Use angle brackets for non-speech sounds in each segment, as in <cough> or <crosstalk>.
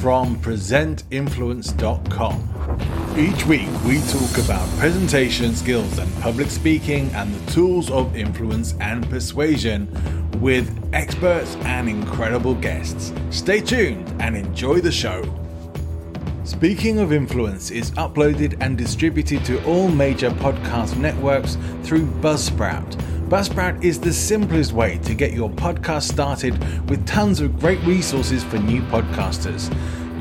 from presentinfluence.com. Each week, we talk about presentation skills and public speaking and the tools of influence and persuasion with experts and incredible guests. Stay tuned and enjoy the show. Speaking of Influence is uploaded and distributed to all major podcast networks through Buzzsprout. Buzzsprout is the simplest way to get your podcast started with tons of great resources for new podcasters.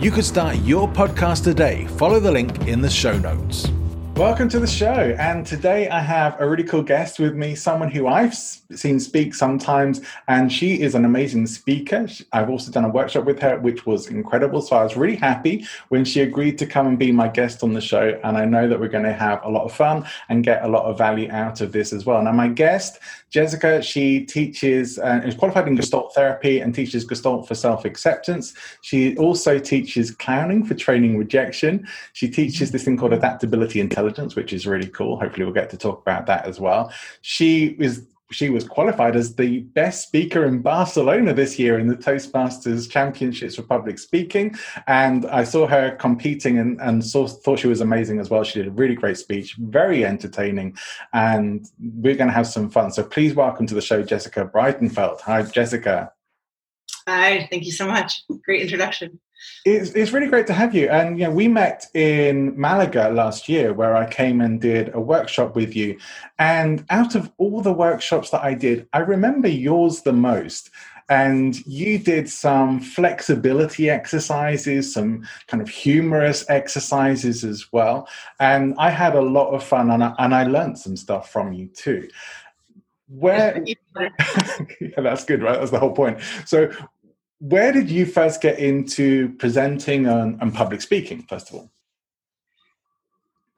You could start your podcast today. Follow the link in the show notes. Welcome to the show. And today I have a really cool guest with me, someone who I've seen speak sometimes, and she is an amazing speaker. I've also done a workshop with her, which was incredible. So I was really happy when she agreed to come and be my guest on the show. And I know that we're going to have a lot of fun and get a lot of value out of this as well. Now, my guest, Jessica, she teaches, uh, is qualified in Gestalt therapy and teaches Gestalt for self acceptance. She also teaches clowning for training rejection. She teaches this thing called adaptability intelligence intelligence, which is really cool. Hopefully, we'll get to talk about that as well. She is she was qualified as the best speaker in Barcelona this year in the Toastmasters Championships for Public Speaking. And I saw her competing and, and saw, thought she was amazing as well. She did a really great speech, very entertaining, and we're going to have some fun. So please welcome to the show, Jessica Breitenfeld. Hi, Jessica. Hi, thank you so much. Great introduction. It's, it's really great to have you. And you know, we met in Malaga last year where I came and did a workshop with you. And out of all the workshops that I did, I remember yours the most. And you did some flexibility exercises, some kind of humorous exercises as well. And I had a lot of fun and I, and I learned some stuff from you too where <laughs> yeah, that's good right that's the whole point so where did you first get into presenting and, and public speaking, first of all?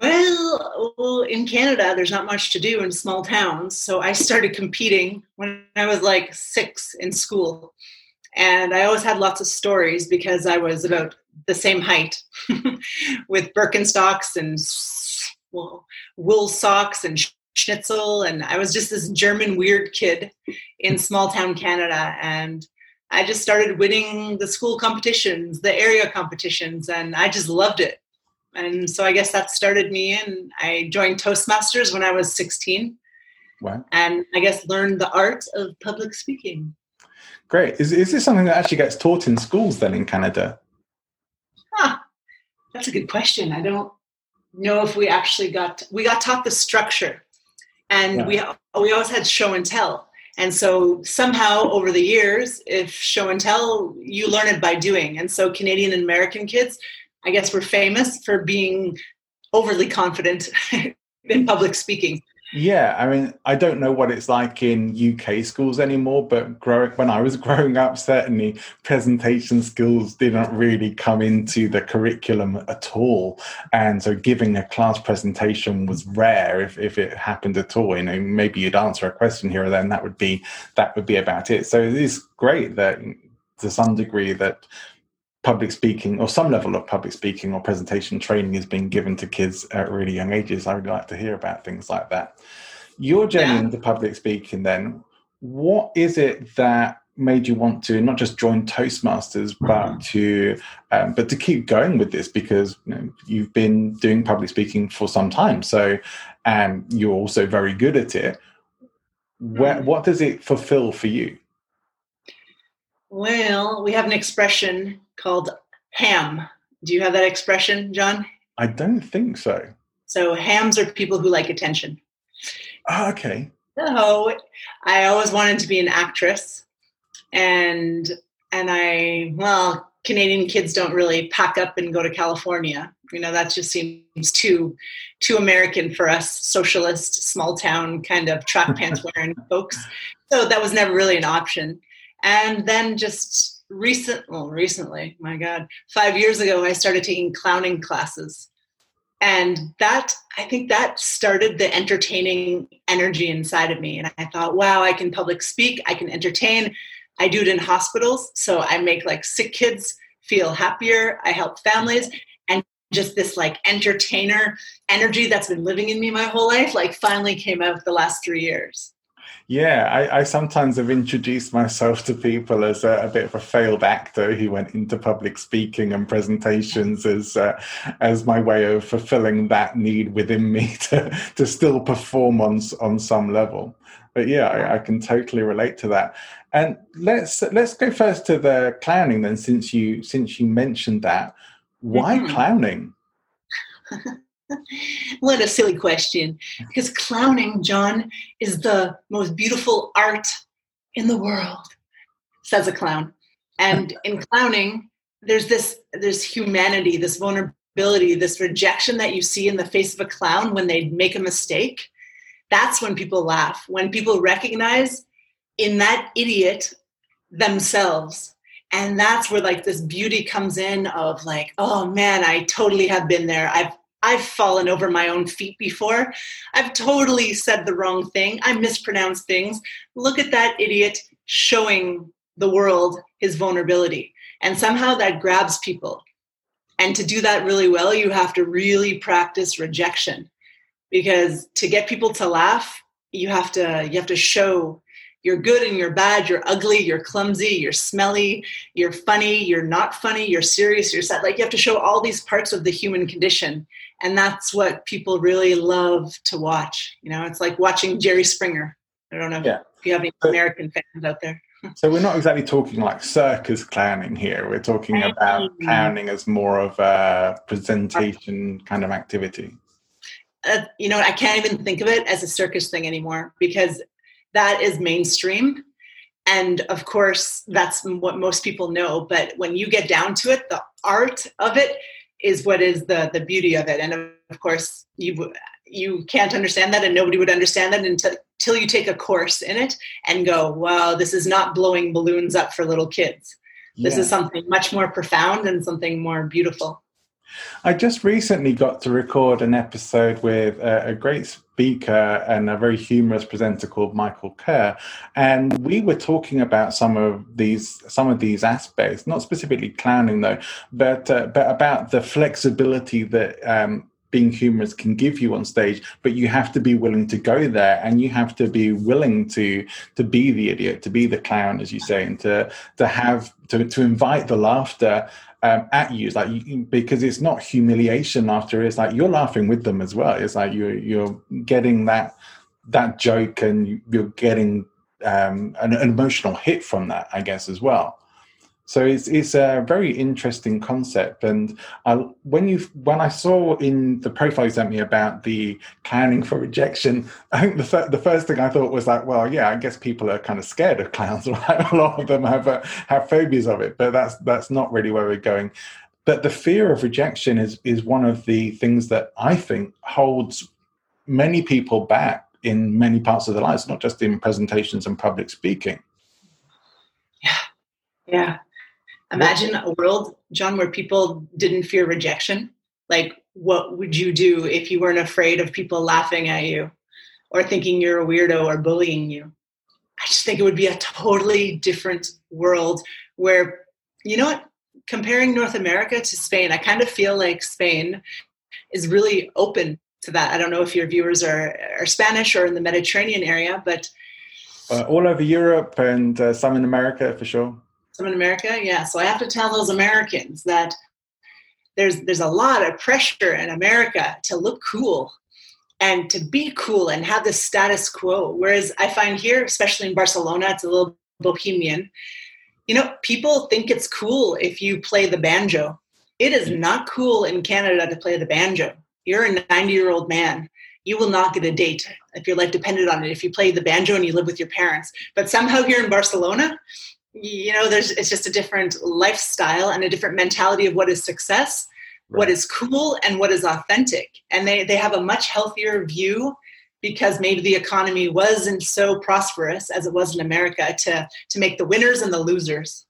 Well, well, in Canada, there's not much to do in small towns. So I started competing when I was like six in school. And I always had lots of stories because I was about the same height <laughs> with Birkenstocks and well, wool socks and schnitzel. And I was just this German weird kid in small town Canada. And I just started winning the school competitions, the area competitions, and I just loved it. And so I guess that started me in. I joined Toastmasters when I was 16. Wow. And I guess learned the art of public speaking. Great. Is, is this something that actually gets taught in schools then in Canada? Huh. That's a good question. I don't know if we actually got, we got taught the structure. And yeah. we, we always had show and tell and so somehow over the years, if show and tell, you learn it by doing. And so Canadian and American kids, I guess, were famous for being overly confident <laughs> in public speaking. Yeah, I mean, I don't know what it's like in UK schools anymore, but growing when I was <laughs> growing up, certainly presentation skills didn't really come into the curriculum at all, and so giving a class presentation was rare if, if it happened at all. You know, maybe you'd answer a question here or then. That would be that would be about it. So it is great that to some degree that public speaking or some level of public speaking or presentation training is being given to kids at really young ages. I would like to hear about things like that. Your journey yeah. into public speaking, then, what is it that made you want to not just join Toastmasters, but mm-hmm. to um, but to keep going with this because you know, you've been doing public speaking for some time, so um, you're also very good at it. Where, mm-hmm. what does it fulfill for you? Well, we have an expression called ham. Do you have that expression, John? I don't think so. So hams are people who like attention. Oh, okay. So I always wanted to be an actress, and and I well, Canadian kids don't really pack up and go to California. You know that just seems too too American for us socialist small town kind of track pants wearing <laughs> folks. So that was never really an option. And then just recent, well, recently, my God, five years ago, I started taking clowning classes. And that, I think that started the entertaining energy inside of me. And I thought, wow, I can public speak, I can entertain. I do it in hospitals. So I make like sick kids feel happier. I help families. And just this like entertainer energy that's been living in me my whole life, like finally came out the last three years. Yeah, I, I, sometimes have introduced myself to people as a, a, bit of a failed actor who went into public speaking and presentations as uh, as my way of fulfilling that need within me <laughs> to to still perform on on some level. But yeah, I, I can totally relate to that. And let's let's go first to the clowning then, since you since you mentioned that. Why mm-hmm. clowning? <laughs> <laughs> what a silly question. Because clowning, John, is the most beautiful art in the world, says a clown. And <laughs> in clowning, there's this there's humanity, this vulnerability, this rejection that you see in the face of a clown when they make a mistake. That's when people laugh. When people recognize in that idiot themselves and that's where like this beauty comes in of like oh man i totally have been there i've I've fallen over my own feet before. I've totally said the wrong thing. I mispronounced things. Look at that idiot showing the world his vulnerability. And somehow that grabs people. And to do that really well, you have to really practice rejection. Because to get people to laugh, you have to you have to show you're good and you're bad, you're ugly, you're clumsy, you're smelly, you're funny, you're not funny, you're serious, you're sad. Like you have to show all these parts of the human condition and that's what people really love to watch. You know, it's like watching Jerry Springer. I don't know yeah. if you have any American fans out there. <laughs> so we're not exactly talking like circus clowning here. We're talking about clowning as more of a presentation kind of activity. Uh, you know, I can't even think of it as a circus thing anymore because that is mainstream. And of course, that's what most people know. But when you get down to it, the art of it is what is the the beauty of it and of course you you can't understand that and nobody would understand that until, until you take a course in it and go wow this is not blowing balloons up for little kids this yeah. is something much more profound and something more beautiful I just recently got to record an episode with a, a, great speaker and a very humorous presenter called Michael Kerr, and we were talking about some of these some of these aspects, not specifically clowning though, but uh, but about the flexibility that um, being humorous can give you on stage but you have to be willing to go there and you have to be willing to to be the idiot to be the clown as you say and to to have to, to invite the laughter um, at you. It's like you, because it's not humiliation after. It's like you're laughing with them as well. It's like you're you're getting that that joke and you're getting um, an, an, emotional hit from that, I guess, as well. So it's it's a very interesting concept. And I, when you when I saw in the profile you sent me about the clowning for rejection, I think the the first thing I thought was like, well, yeah, I guess people are kind of scared of clowns. <laughs> Right? A lot of them have uh, have phobias of it, but that's that's not really where we're going. But the fear of rejection is is one of the things that I think holds many people back in many parts of their lives, not just in presentations and public speaking. Yeah, yeah Imagine a world, John, where people didn't fear rejection. Like, what would you do if you weren't afraid of people laughing at you or thinking you're a weirdo or bullying you? I just think it would be a totally different world where, you know what, comparing North America to Spain, I kind of feel like Spain is really open to that. I don't know if your viewers are, are Spanish or in the Mediterranean area, but. Uh, all over Europe and uh, some in America for sure some in America. Yeah, so I have to tell those Americans that there's there's a lot of pressure in America to look cool and to be cool and have the status quo. Whereas I find here, especially in Barcelona, it's a little bohemian. You know, people think it's cool if you play the banjo It is mm. not cool in Canada to play the banjo. You're a 90 year old man. You will not get a date if your life depended on it. If you play the banjo and you live with your parents, but somehow here in Barcelona, you know, there's it's just a different lifestyle and a different mentality of what is success, right. what is cool, and what is authentic. And they they have a much healthier view because maybe the economy wasn't so prosperous as it was in America to to make the winners and the losers.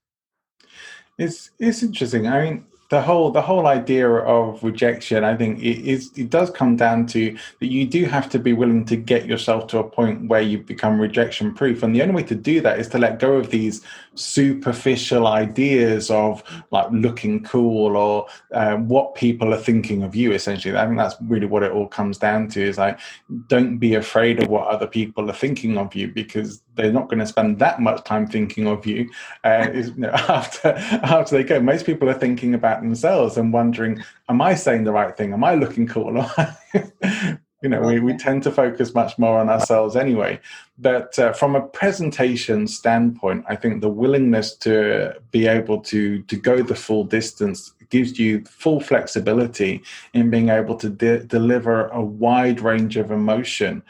It's it's interesting. I mean, the whole the whole idea of rejection i think it is it does come down to that you do have to be willing to get yourself to a point where you become rejection proof and the only way to do that is to let go of these superficial ideas of like looking cool or uh, what people are thinking of you essentially. I think that's really what it all comes down to is like don't be afraid of what other people are thinking of you because they're not going to spend that much time thinking of you uh, you know, <laughs> after after they go. Most people are thinking about themselves and wondering am i saying the right thing? Am i looking cool <laughs> you know we, we tend to focus much more on ourselves anyway. But uh, from a presentation standpoint i think the willingness to be able to to go the full distance gives you full flexibility in being able to de- deliver a wide range of emotion.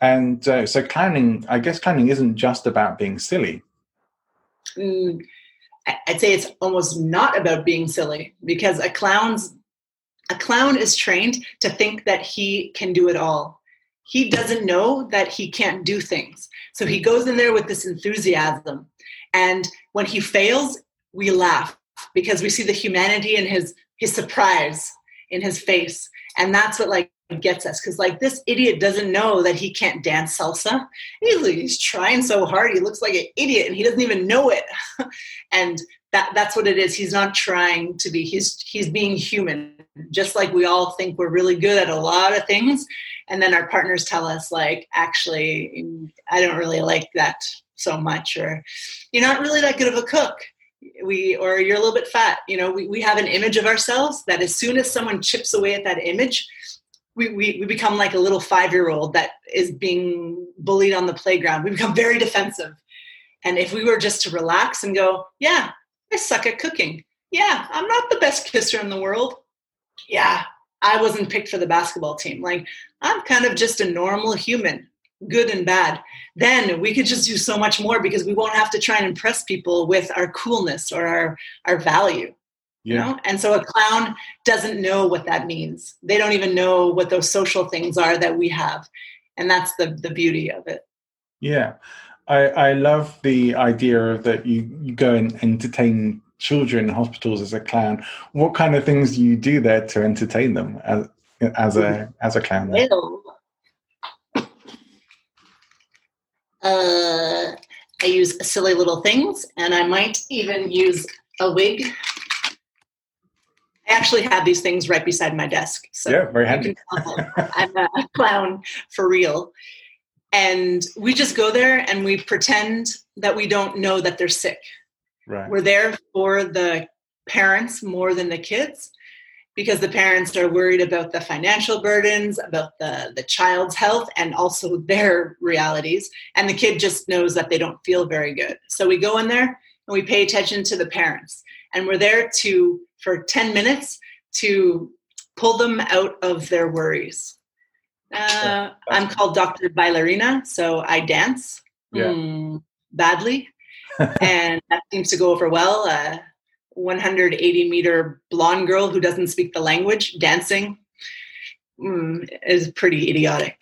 And uh, so clowning i guess clowning isn't just about being silly. Mm, i'd say it's almost not about being silly because a clown's a clown is trained to think that he can do it all. He doesn't know that he can't do things. So he goes in there with this enthusiasm. And when he fails, we laugh because we see the humanity in his his surprise in his face. And that's what like gets us because like this idiot doesn't know that he can't dance salsa he's, he's trying so hard he looks like an idiot and he doesn't even know it <laughs> and that that's what it is. He's not trying to be he's he's being human just like we all think we're really good at a lot of things. And then our partners tell us like actually i don't really like that so much or you're not really that good of a cook. We or you're a little bit fat. You know we, we have an image of ourselves that as soon as someone chips away at that image we, we, we become like a little five year old that is being bullied on the playground. We become very defensive. And if we were just to relax and go yeah I suck at cooking. Yeah, I'm not the best kisser in the world. Yeah, I wasn't picked for the basketball team. Like, I'm kind of just a normal human, good and bad. Then we could just do so much more because we won't have to try and impress people with our coolness or our, our value. Yeah. You know? And so a clown doesn't know what that means. They don't even know what those social things are that we have. And that's the, the beauty of it. Yeah. I, I love the idea that you, you go and entertain children in hospitals as a clown. What kind of things do you do there to entertain them as as a as a clown? Well, uh, I use silly little things, and I might even use a wig. I actually have these things right beside my desk, so yeah, very handy. I'm a <laughs> clown for real and we just go there and we pretend that we don't know that they're sick. Right. we're there for the parents more than the kids because the parents are worried about the financial burdens about the the child's health and also their realities. And the kid just knows that they don't feel very good. So we go in there and we pay attention to the parents. And we're there to for 10 minutes to pull them out of their worries uh, I'm called Dr. Ballerina, so I dance yeah. mm, badly, and that seems to go over well. A 180 meter blonde girl who doesn't speak the language dancing mm, is pretty idiotic.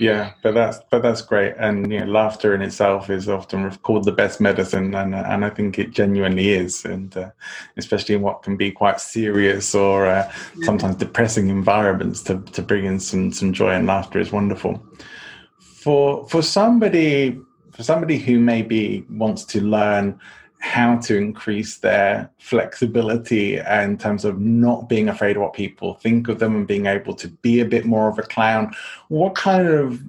Yeah, but that's but that's great, and you know, laughter in itself is often called the best medicine, and and I think it genuinely is, and uh, especially in what can be quite serious or uh, sometimes depressing environments, to to bring in some some joy and laughter is wonderful. For for somebody for somebody who maybe wants to learn how to increase their flexibility in terms of not being afraid of what people think of them and being able to be a bit more of a clown. What kind of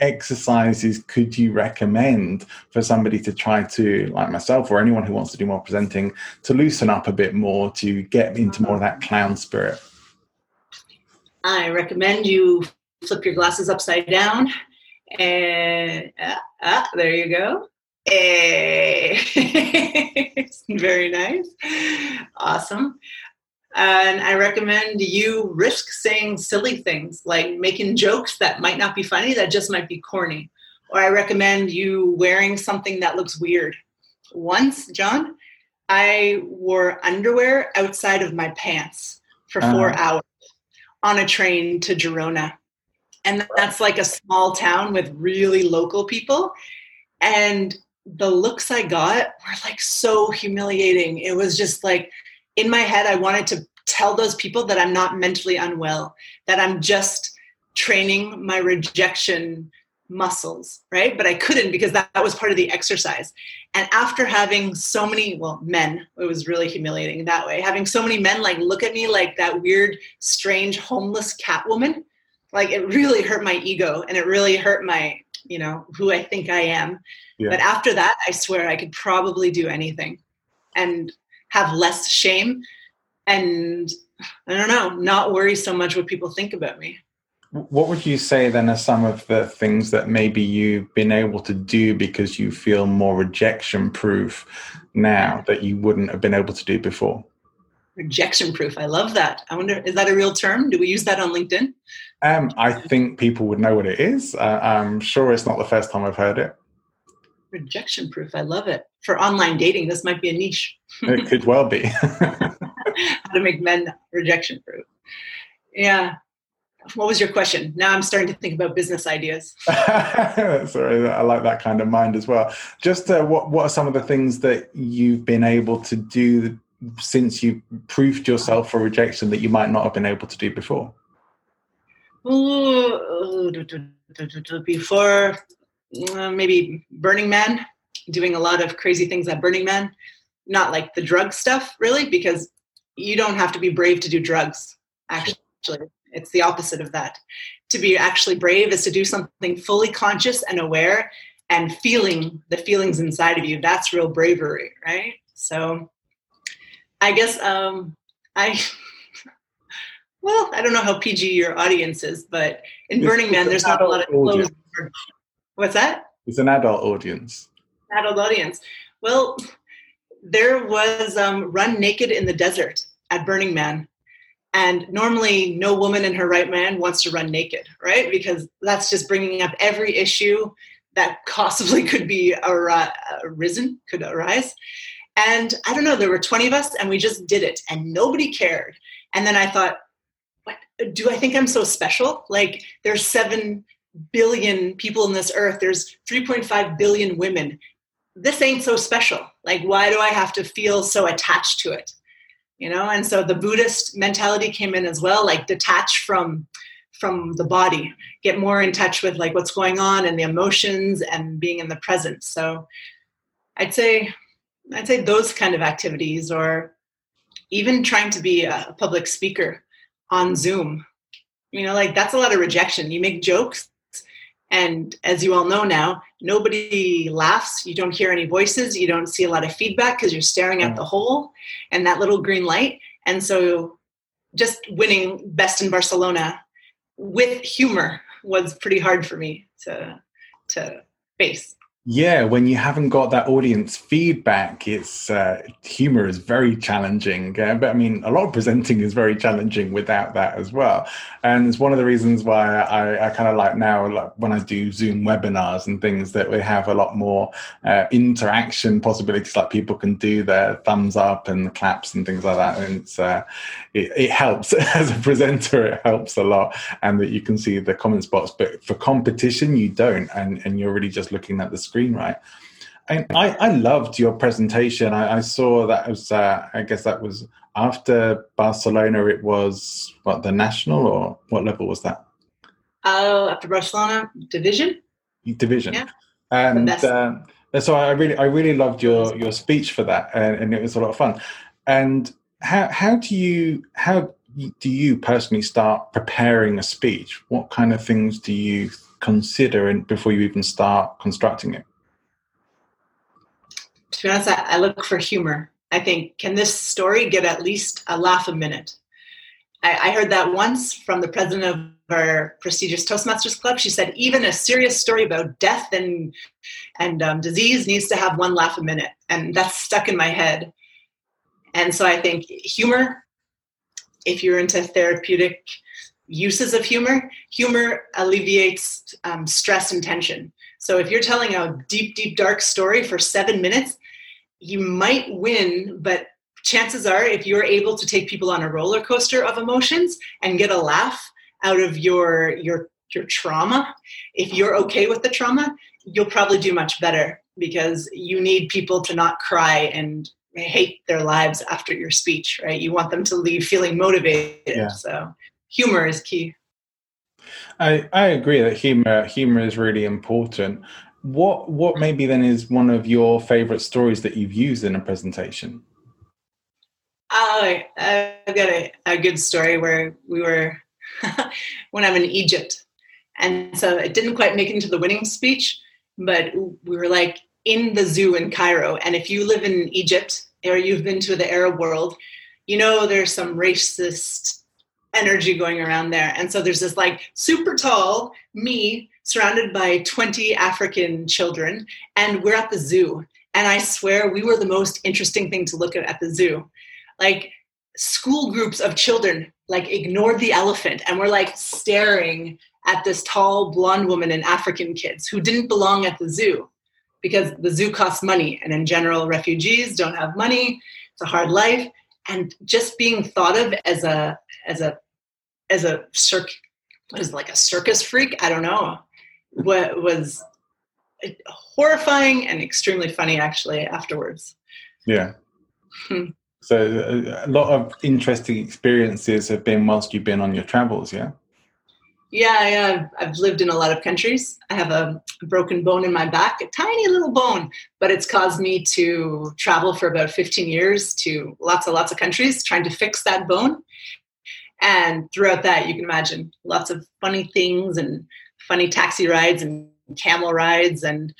exercises could you recommend for somebody to try to, like myself or anyone who wants to do more presenting, to loosen up a bit more, to get into more of that clown spirit? I recommend you flip your glasses upside down and uh, there you go. <laughs> Very nice. Awesome. And I recommend you risk saying silly things like making jokes that might not be funny, that just might be corny. Or I recommend you wearing something that looks weird. Once, John, I wore underwear outside of my pants for 4 uh-huh. hours on a train to Girona. And that's like a small town with really local people. And the looks I got were like so humiliating. It was just like in my head, I wanted to tell those people that I'm not mentally unwell, that I'm just training my rejection muscles, right? But I couldn't because that, that was part of the exercise. And after having so many, well, men, it was really humiliating that way. Having so many men like look at me like that weird, strange, homeless cat woman, like it really hurt my ego and it really hurt my, you know, who I think I am. Yeah. But after that, I swear I could probably do anything and have less shame and I don't know, not worry so much what people think about me. What would you say then are some of the things that maybe you've been able to do because you feel more rejection proof now that you wouldn't have been able to do before? Rejection proof. I love that. I wonder, is that a real term? Do we use that on LinkedIn? Um, I think people would know what it is. Uh, I'm sure it's not the first time I've heard it. Rejection proof. I love it. For online dating, this might be a niche. it <laughs> could well be. <laughs> How to make men rejection proof. Yeah what was your question? Now I'm starting to think about business ideas. <laughs> Sorry, I like that kind of mind as well. Just uh, what what are some of the things that you've been able to do since you proved yourself for rejection that you might not have been able to do before? Before, uh, maybe Burning Man, doing a lot of crazy things at Burning Man. Not like the drug stuff, really, because you don't have to be brave to do drugs. Actually, it's the opposite of that. To be actually brave is to do something fully conscious and aware and feeling the feelings inside of you. That's real bravery, right? So I guess um, I, <laughs> well, I don't know how PG your audience is, but in it's, Burning Man, there's not a lot of clothes. What's that? It's an adult audience. Adult audience. Well, there was um, Run Naked in the Desert at Burning Man and normally, no woman in her right mind wants to run naked, right? Because that's just bringing up every issue that possibly <laughs> could be ar- arisen, could arise. And I don't know, there were 20 of us and we just did it and nobody cared. And then I thought, do I think I'm so special? Like, there's 7 billion people in this earth, there's 3.5 billion women. This ain't so special. Like, why do I have to feel so attached to it? you know and so the buddhist mentality came in as well like detach from from the body get more in touch with like what's going on and the emotions and being in the present so i'd say i'd say those kind of activities or even trying to be a public speaker on zoom you know like that's a lot of rejection you make jokes and as you all know now, nobody laughs. You don't hear any voices. You don't see a lot of feedback because you're staring at the hole and that little green light. And so just winning best in Barcelona with humor was pretty hard for me to to face. Yeah, when you haven't got that audience feedback, it's uh, humor is very challenging. Uh, but I mean, a lot of presenting is very challenging without that as well. And it's one of the reasons why I, I kind of like now, like when I do Zoom webinars and things, that we have a lot more uh, interaction possibilities. Like people can do their thumbs up and claps and things like that. And it's uh, it, it helps <laughs> as a presenter. It helps a lot, and that you can see the comment spots. But for competition, you don't, and and you're really just looking at the screen, right? And I, I loved your presentation. I, I saw that was, uh, I guess that was after Barcelona. It was what the national or what level was that? Oh, after Barcelona division. Division. Yeah. And uh, so I really, I really loved your your speech for that, and, and it was a lot of fun. And how how do you how do you personally start preparing a speech? What kind of things do you consider and before you even start constructing it? To be honest, I, look for humor. I think, can this story get at least a laugh a minute? I, I heard that once from the president of our prestigious Toastmasters Club. She said, even a serious story about death and and um, disease needs to have one laugh a minute, and that's stuck in my head. And so I think humor if you're into therapeutic uses of humor, humor alleviates um, stress and tension. So if you're telling a deep, deep, dark story for seven minutes, you might win, but chances are if you're able to take people on a roller coaster of emotions and get a laugh out of your your your trauma if you're okay with the trauma you'll probably do much better because you need people to not cry and hate their lives after your speech right? You want them to leave feeling motivated. Yeah. so humor is key. I, I agree that humor humor is really important what what maybe then is one of your favorite stories that you've used in a presentation Oh, I've got a, a good story where we were <laughs> when I'm in Egypt. And so it didn't quite make it into the winning speech, but we were like in the zoo in Cairo. And if you live in Egypt or you've been to the Arab world, you know there's some racist energy going around there. And so there's this like super tall me surrounded by 20 African children, and we're at the zoo. And I swear we were the most interesting thing to look at at the zoo. Like school groups of children like ignored the elephant and were like staring at this tall blonde woman and African kids who didn't belong at the zoo because the zoo costs money. And in general refugees don't have money. It's a hard life. And just being thought of as a as a as a circ what is it, like a circus freak? I don't know what was horrifying and extremely funny actually afterwards yeah hmm. So a lot of interesting experiences have been whilst you've been on your travels, yeah? Yeah, yeah. I've lived in a lot of countries. I have a broken bone in my back, a tiny little bone, but it's caused me to travel for about 15 years to lots and lots of countries trying to fix that bone. And throughout that, you can imagine lots of funny things and funny taxi rides and camel rides and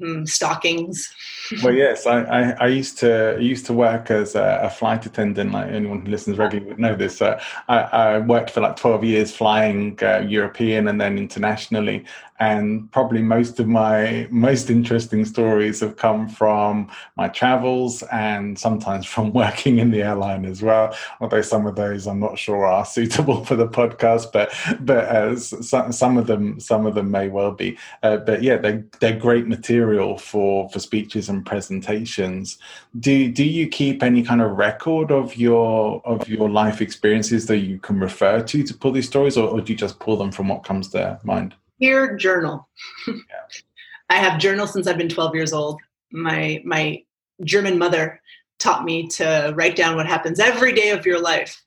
mm, stockings. well, yes, I, I, I, used to used to work as a, a, flight attendant. Like anyone who listens regularly would know this. Uh, I, I, worked for like twelve years flying uh, European and then internationally, and probably most of my most interesting stories have come from my travels and sometimes <laughs> from working in the airline as well. Although some of those i'm not sure are suitable for the podcast but but uh, some, some of them some of them may well be. Uh, but yeah they're, they're great material for for speeches and presentations. Do do you keep any kind of record of your of your life experiences that you can refer to to pull these stories or, or do you just pull them from what comes to mind here journal. <laughs> I have journal since I've been 12 years old. My my German mother taught me to write down what happens every day of your life.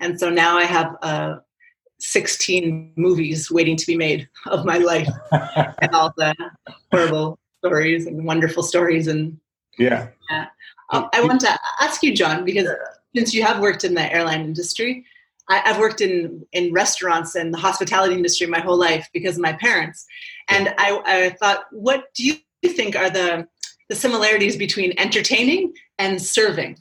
And so now I have uh, 16 movies waiting to be made <laughs> of my life <laughs> and all the horrible stories and wonderful stories. And yeah. yeah. Uh, I want to ask you, John, because since you have worked in the airline industry, I, have worked in in restaurants and the hospitality industry my whole life because of my parents, and I, I thought, what do you think are the the similarities between entertaining and serving?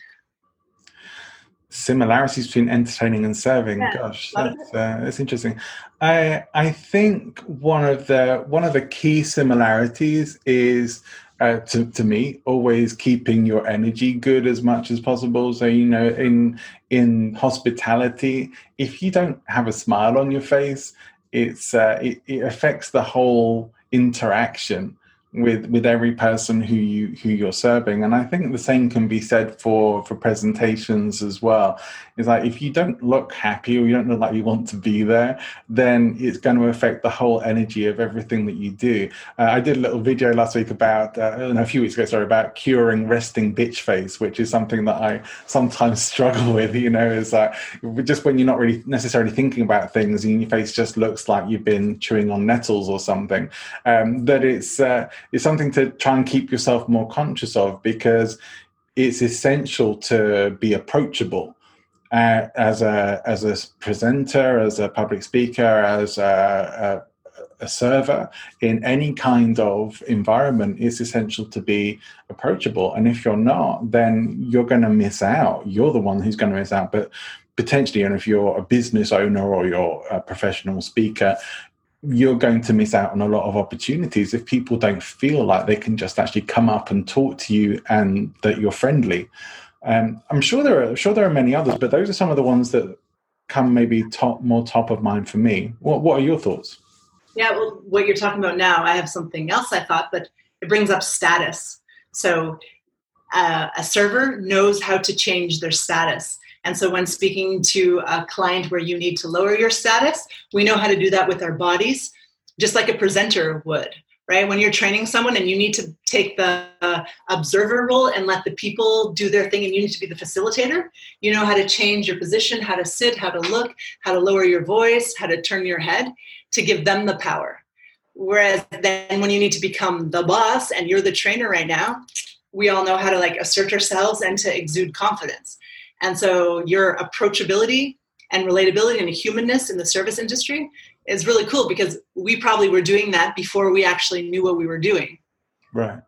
similarities between entertaining and serving? Yeah, gosh that's, uh, that's interesting. I i think one of the one of the key similarities is uh, to, to me always keeping your energy good as much as possible. So you know in in hospitality if you don't have a smile on your face it's uh, it, it affects the whole interaction with with every person who you who you're serving. And i think the same can be said for for presentations as well. It's like if you don't look happy or you don't look like you want to be there then it's going to affect the whole energy of everything that you do. Uh, i did a little video last week about uh, a few weeks ago sorry about curing resting bitch face which is something that i sometimes <laughs> struggle with you know is like just when you're not really necessarily thinking about things and your face just looks like you've been chewing on nettles or something um, that it's uh, is something to try and keep yourself more conscious of because it's essential to be approachable uh, as a as a presenter, as a public speaker, as a, a, a, server in any kind of environment. It's essential to be approachable, and if you're not, then you're going to miss out. You're the one who's going to miss out, but potentially, and if you're a business owner or you're a professional speaker, you're going to miss out on a lot of opportunities if people don't feel like they can just actually come up and talk to you and that you're friendly. Um, I'm sure there are I'm sure there are many others, but those are some of the ones that come maybe top more top of mind for me. What What are your thoughts? Yeah, well, what you're talking about now, I have something else I thought, but it brings up status. So uh, a server knows how to change their status. And so when speaking to a client where you need to lower your status, we know how to do that with our bodies, just like a presenter would right? When you're training someone and you need to take the uh, observer role and let the people do their thing and you need to be the facilitator, you know how to change your position, how to sit, how to look, how to lower your voice, how to turn your head to give them the power. Whereas then when you need to become the boss and you're the trainer right now, we all know how to like assert ourselves and to exude confidence. And so your approachability and relatability and humanness in the service industry is really cool because we probably were doing that before we actually knew what we were doing. Right.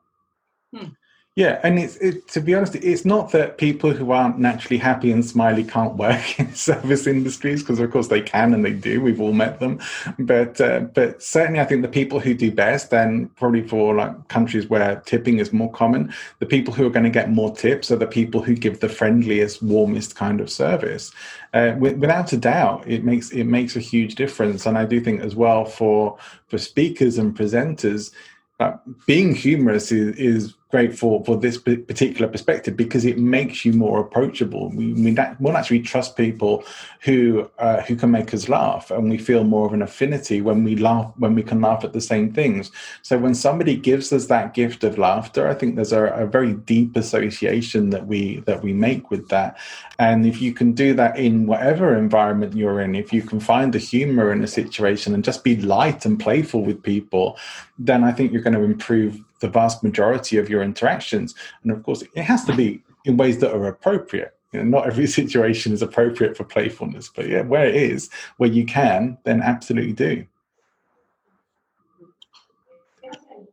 Hmm. Yeah, and it's it, to be honest, it's not that people who aren't naturally happy and smiley can't work <laughs> in service industries because of course they can and they do. We've all met them, but uh, but certainly I think the people who do best, and probably for like countries where tipping is more common, the people who are going to get more tips are the people who give the friendliest, warmest kind of service. Uh, without a doubt, it makes it makes a huge difference, and I do think as well for for speakers and presenters. Uh, being humorous is, is great for for this particular perspective because it makes you more approachable. We we will naturally trust people who uh, who can make us laugh, and we feel more of an affinity when we laugh when we can laugh at the same things. So when somebody gives us that gift of laughter, I think there's a, a very deep association that we that we make with that. And if you can do that in whatever environment you're in, if you can find the humor in a situation and just be light and playful with people, then I think you're going to improve the vast majority of your interactions. And of course, it has to be in ways that are appropriate. You know, not every <laughs> situation is appropriate for playfulness, but yeah, where it is, where you can, then absolutely do.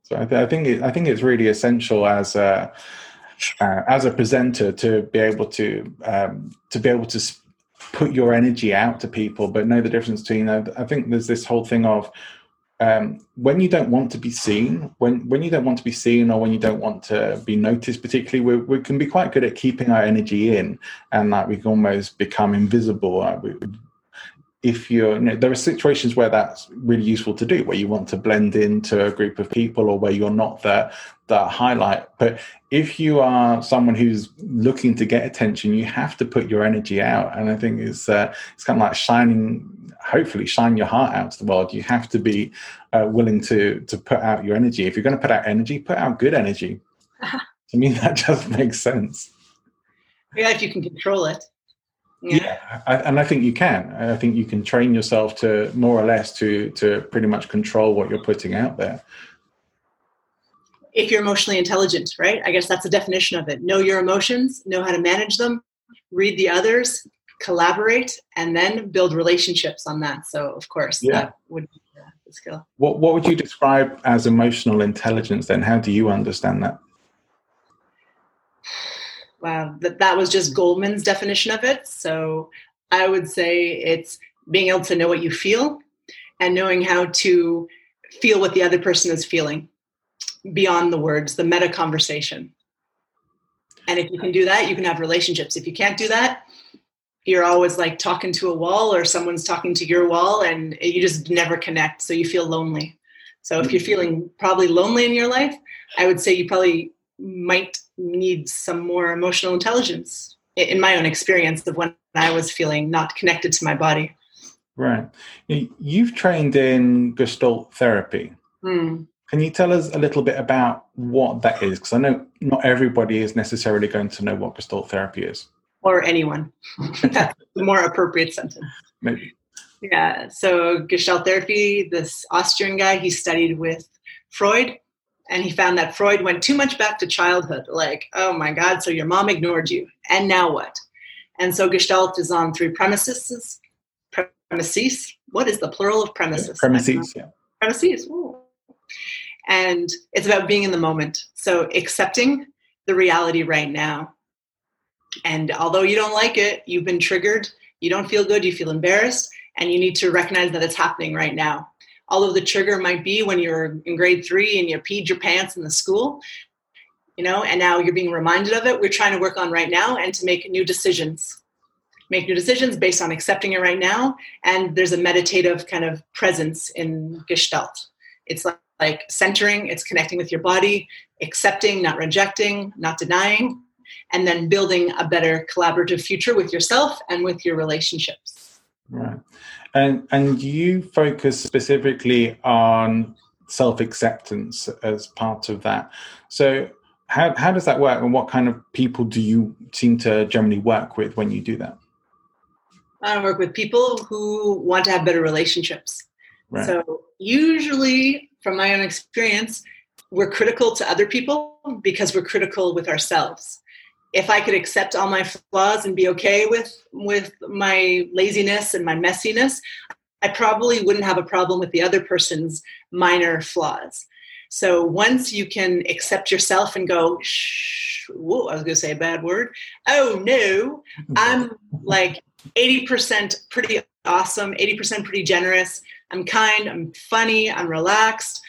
So I, th- I think it, I think it's really essential as a uh, as a presenter to be able to um, to be able to put your energy out to people, but know the difference between. Uh, I think there's this whole thing of um, when you don't want to be seen, when when you don't want to be seen, or when you don't want to be noticed, particularly, we, can be quite good at keeping our energy in, and that we can almost become invisible. We, if you're, you know, there are situations where that's really useful to do, where you want to blend into a group of people, or where you're not the the highlight. But if you are someone who's looking to get attention, you have to put your energy out, and I think it's uh, it's kind of like shining hopefully shine your heart out to the world. You have to be uh, willing to to put out your energy. If you're going to put out energy put out good energy. <laughs> To me that just makes sense. Yeah if you can control it. Yeah, yeah I, and i think you can. I think you can train yourself to more or less to to pretty much control what you're putting out there. If you're emotionally intelligent right? I guess that's the definition of it. Know your emotions know how to manage them read the others collaborate and then build relationships on that. So, of course, yeah. that would be the skill. What, what would you describe as emotional intelligence then? How do you understand that? Wow, that, that was just Goleman's definition of it. So, I would say it's being able to know what you feel and knowing how to feel what the other person is feeling beyond the words, the meta conversation. And if you can do that, you can have relationships. If you can't do that, you're always like talking to a wall or someone's talking to your wall and you just never connect so you feel lonely. So if you're feeling probably lonely in your life i would say you probably might need some more emotional intelligence in my own experience of when i was feeling not connected to my body. Right. You've trained in gestalt therapy. Mm. Can you tell us a little bit about what that is? Because I know not everybody is necessarily going to know what Gestalt therapy is or anyone. That's <laughs> the more appropriate sentence. Maybe. Yeah. So Gestalt therapy, this Austrian guy, he studied with Freud and he found that Freud went too much back to childhood. Like, oh my God, so your mom ignored you. And now what? And so Gestalt is on three premises. Premises. What is the plural of premises? Premises, yeah. Premises. Ooh. And it's about being in the moment. So accepting the reality right now and although you don't like it, you've been triggered, you don't feel good, you feel embarrassed, and you need to recognize that it's happening right now. Although the trigger might be when you're in grade three and you peed your pants in the school, you know, and now you're being reminded of it. We're trying to work on right now and to make new decisions. Make new decisions based on accepting it right now. And there's a meditative kind of presence in Gestalt. It's like, like centering, it's connecting with your body, accepting, not rejecting, not denying, and then building a better collaborative future with yourself and with your relationships. Right. And and you focus specifically on self-acceptance as part of that. So how how does that work and what kind of people do you seem to generally work with when you do that? I work with people who want to have better relationships. Right. So usually from my own experience, we're critical to other people because we're critical with ourselves if I could accept all my flaws and be okay with with my laziness and my messiness, I probably wouldn't have a problem with the other person's minor flaws. So once you can accept yourself and go, shh, whoa, I was going to say a bad word. Oh no, <laughs> I'm like 80% pretty awesome, 80% pretty generous. I'm kind, I'm funny, I'm relaxed,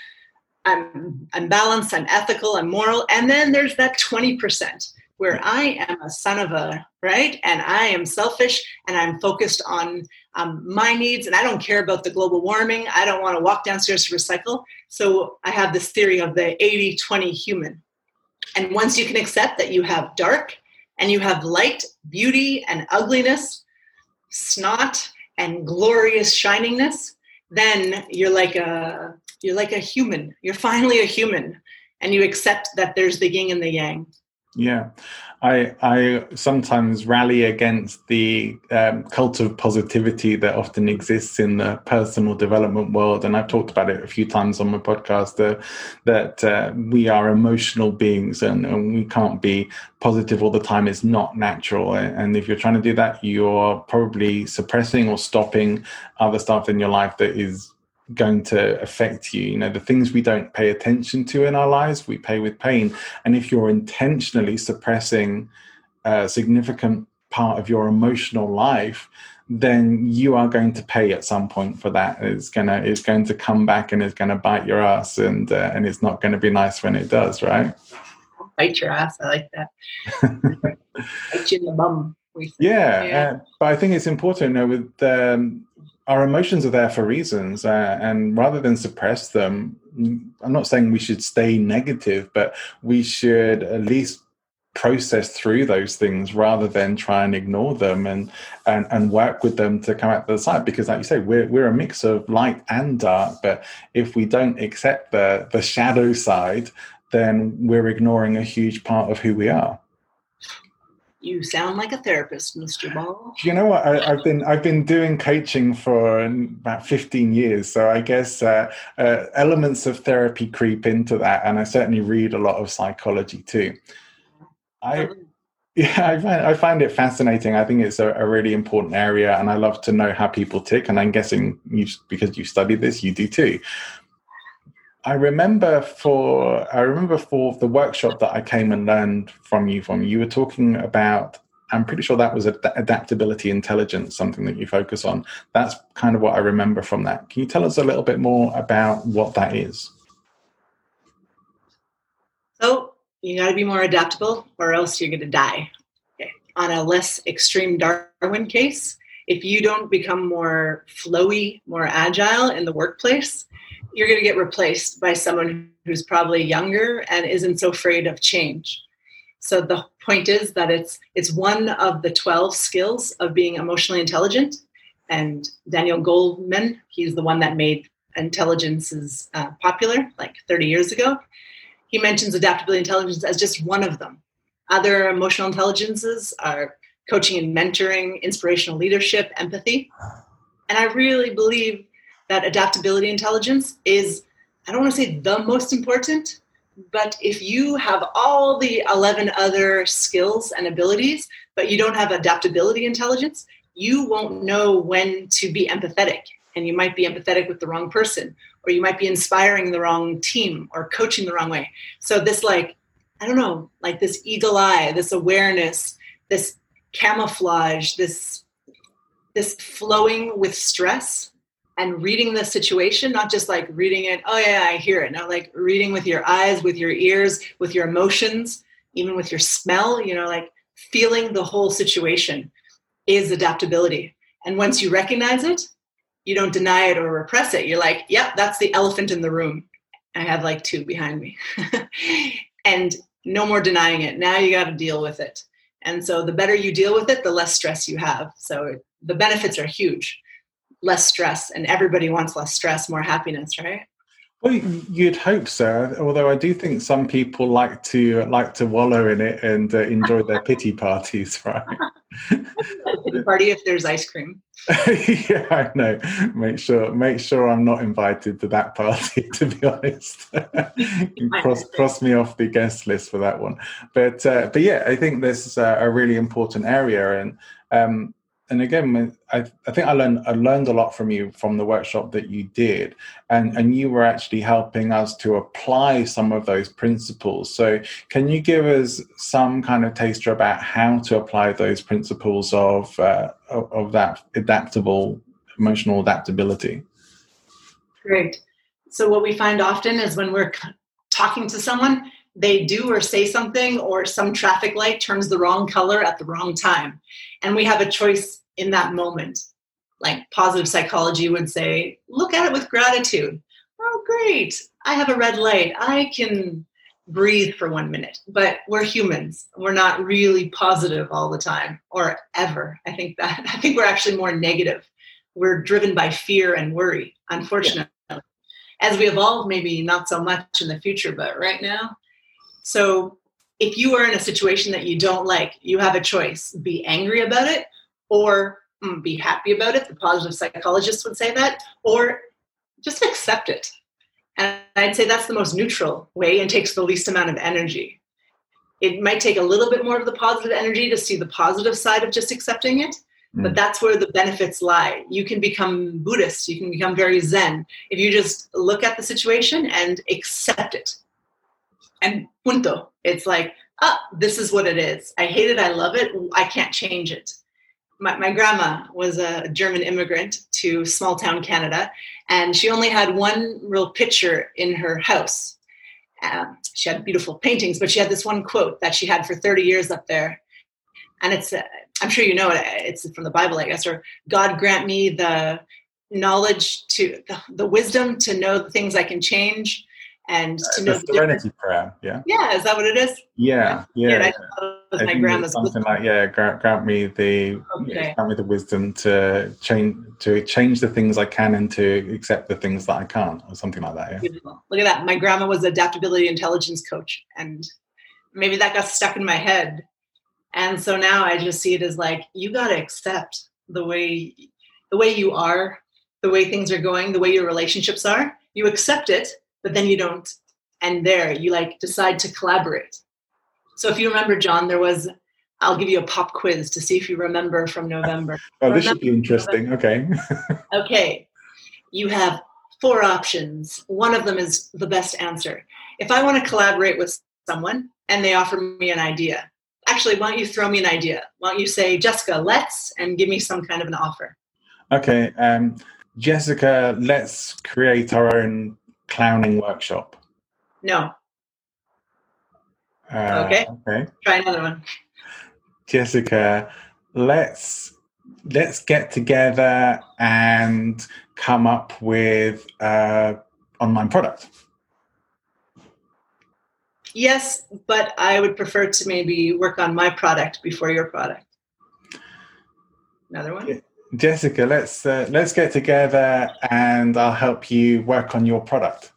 I'm, I'm balanced, I'm ethical, I'm moral. And then there's that 20% where I am a son of a, right? And I am selfish and I'm focused on um, my needs and I don't care about the global warming. I don't want to walk downstairs to recycle. So I have this theory of the 80 20 human. And once you can accept that you have dark and you have light, beauty, and ugliness, snot, and glorious shiningness, then you're like a you're like a human. You're finally a human, and you accept that there's the yin and the yang. Yeah, I I sometimes rally against the um, cult of positivity that often exists in the personal development world, and I've talked about it a few times on my podcast. Uh, that uh, we are emotional beings, and, and, we can't be positive all the time. It's not natural, and if you're trying to do that, you're probably suppressing or stopping other stuff in your life that is going to affect you. You know, the things we don't pay attention to in our lives, we pay with pain. And if you're intentionally suppressing a significant part of your emotional life, then you are going to pay at some point for that. It's gonna it's going to come back and it's going to bite your ass, and uh, and it's not going to be nice when it does, right? Bite your ass. I like that. <laughs> bite you in the bum. Yeah, yeah. Uh, but I think it's important, you know, with um, our emotions are there for reasons, uh, and rather than suppress them, I'm not saying we should stay negative, but we should at least process through those things rather than try and ignore them and and, and work with them to come out the other side. Because like you say we're, we're a mix of light and dark but if we don't accept the the shadow side then we're ignoring a huge part of who we are you sound like a therapist, Mr. Ball. You know what? I, have been I've been doing coaching for about fifteen years, so I guess uh, uh, elements of therapy creep into that, and I certainly read a lot of psychology too. I <laughs> yeah, I find I find it fascinating. I think it's a, a, really important area, and I love to know how people tick. And I'm guessing you, because you study this, you do too. I remember for I remember for the workshop that I came and learned from you from you were talking about I'm pretty sure that was ad- adaptability intelligence something that you focus on. That's kind of what I remember from that. Can you tell us a little bit more about what that is? So you got to be more adaptable or else you're going to die. Okay. on a less extreme Darwin case if you don't become more flowy more agile in the workplace you're going to get replaced by someone who's probably younger and isn't so afraid of change. So the point is that it's it's one of the 12 skills of being emotionally intelligent. And Daniel Goleman, he's the one that made intelligences uh, popular like 30 years ago. He mentions adaptability intelligence as just one of them. Other emotional intelligences are coaching and mentoring, inspirational leadership, empathy. And I really believe that adaptability intelligence is, I don't want to say the most important, but if you have all the 11 other skills and abilities, but you don't have adaptability intelligence, you won't know when to be empathetic. And you might be empathetic with the wrong person, or you might be inspiring the wrong team or coaching the wrong way. So, this, like, I don't know, like this eagle eye, this awareness, this camouflage, this this flowing with stress and reading the situation, not just like reading it, oh yeah, I hear it. Not like reading with your eyes, with your ears, with your emotions, even with your smell, you know, like feeling the whole situation is adaptability. And once you recognize it, you don't deny it or repress it. You're like, yep, that's the elephant in the room. I have like two behind me. <laughs> and no more denying it. Now you got to deal with it. And so the better you deal with it, the less stress you have. So the benefits are huge. Less stress, and everybody wants less stress, more happiness, right? Well, you'd hope so. Although I do think some people like to like to wallow in it and uh, enjoy their pity parties, <laughs> right? <laughs> pity party if there's ice cream. <laughs> yeah, I know. Make sure make sure I'm not invited to that party. To be honest, cross cross me off the guest list for that one. But uh, but yeah, I think this is a, a really important area, and um, and again, I, I think I learned I learned a lot from you from the workshop that you did, and and you were actually helping us to apply some of those principles. So, can you give us some kind of taster about how to apply those principles of uh, of, of that adaptable emotional adaptability? Great. So, what we find often is when we're talking to someone, they do or say something, or some traffic light turns the wrong color at the wrong time. And we have a choice in that moment. Like positive psychology would say, look at it with gratitude. Oh, great. I have a red light. I can breathe for one minute. But we're humans. We're not really positive all the time or ever. I think that <laughs> I think we're actually more negative. We're driven by fear and worry, unfortunately. Yeah. As we evolve, maybe not so much in the future, but right now. So if you are in a situation that you don't like, you have a choice be angry about it or mm, be happy about it. The positive psychologist would say that, or just accept it. And I'd say that's the most neutral way and takes the least amount of energy. It might take a little bit more of the positive energy to see the positive side of just accepting it, mm. but that's where the benefits lie. You can become Buddhist, you can become very Zen if you just look at the situation and accept it. And punto. It's like, ah, this is what it is. I hate it, I love it, I can't change it my, my grandma was a German immigrant to small town Canada, and she only had one real picture in her house. Um, she had beautiful paintings, but she had this one quote that she had for 30 years up there. And it's, uh, I'm sure you know it, it's from the Bible, I guess, or God grant me the knowledge to, the, the wisdom to know the things I can change and uh, to know the, the serenity prayer. Yeah. Yeah, is that what it is? Yeah, yeah. yeah. I, I my grandma's something like yeah, grant, grant me the okay. yeah, grant me the wisdom to change to change the things I can and to accept the things that I can't, or something like that. Yeah. Beautiful. Look at that. My grandma was adaptability intelligence coach, and maybe that got stuck in my head, and so now I just see it as like you got to accept the way the way you are, the way things are going, the way your relationships are. You accept it but then you don't end there. You like decide to collaborate. So if you remember, John, there was I'll give you a pop quiz to see if you remember from November. <laughs> oh, this should be interesting. Okay. <laughs> <laughs> okay. You have four options. One of them is the best answer. If I want to collaborate with someone and they offer me an idea, actually, why don't you throw me an idea? Why don't you say, Jessica, let's, and give me some kind of an offer? Okay. Um, Jessica, let's create our own clowning workshop? No. Uh, okay. Okay. Try another one. Jessica, let's let's get together and come up with uh online product. Yes, but I would prefer to maybe work on my product before your product. Another one. Jessica, let's uh, let's get together and I'll help you work on your product.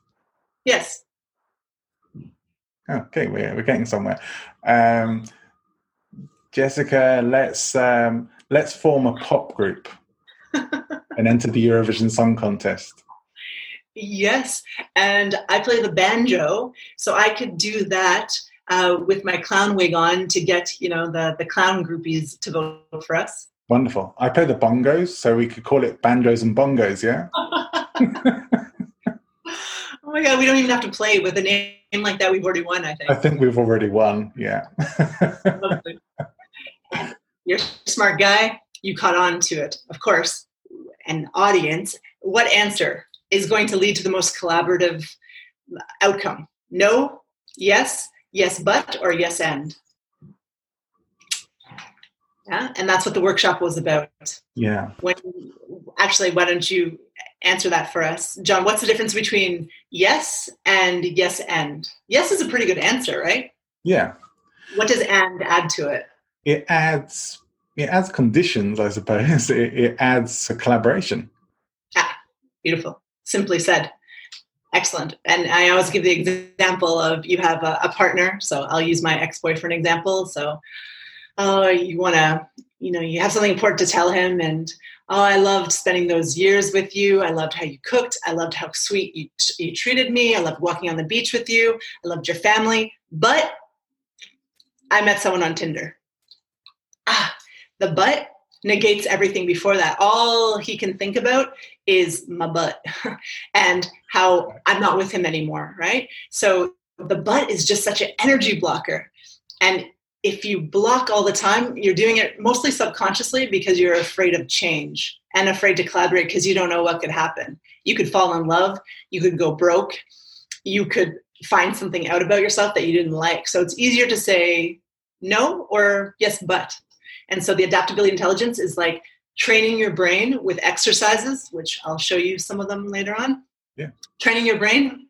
Yes. Okay, we're we're getting somewhere. Um, Jessica, let's um, let's form a pop group <laughs> and enter the Eurovision Song Contest. Yes, and I play the banjo, so I could do that uh, with my clown wig on to get you know the the clown groupies to vote for us. Wonderful. I play the bongos, so we could call it banjos and bongos, yeah? <laughs> oh my God, we don't even have to play with a name like that. We've already won, I think. I think we've already won, yeah. You're a smart guy. You caught on to it, of course. An audience, what answer is going to lead to the most collaborative outcome? No, yes, yes, but, or yes, and? Yeah, and that's what the workshop was about. Yeah. When actually, why don't you answer that for us, John? What's the difference between yes and yes and? Yes is a pretty good answer, right? Yeah. What does and add to it? It adds it adds conditions, I suppose. It, it adds a collaboration. Ah, beautiful. Simply said. Excellent. And I always give the example of you have a, a partner. So I'll use my ex boyfriend example. So oh, you want to, you know, you have something important to tell him, and oh, I loved spending those years with you. I loved how you cooked. I loved how sweet you, you treated me. I loved walking on the beach with you. I loved your family. But I met someone on Tinder. Ah, the but negates everything before that. All he can think about is my butt <laughs> and how I'm not with him anymore, right? So the butt is just such an energy blocker. And if you block all the time, you're doing it mostly subconsciously because you're afraid of change and afraid to collaborate because you don't know what could happen. You could fall in love, you could go broke, you could find something out about yourself that you didn't like. So it's easier to say no or yes, but. And so the adaptability intelligence is like training your brain with exercises, which I'll show you some of them later on. Yeah. Training your brain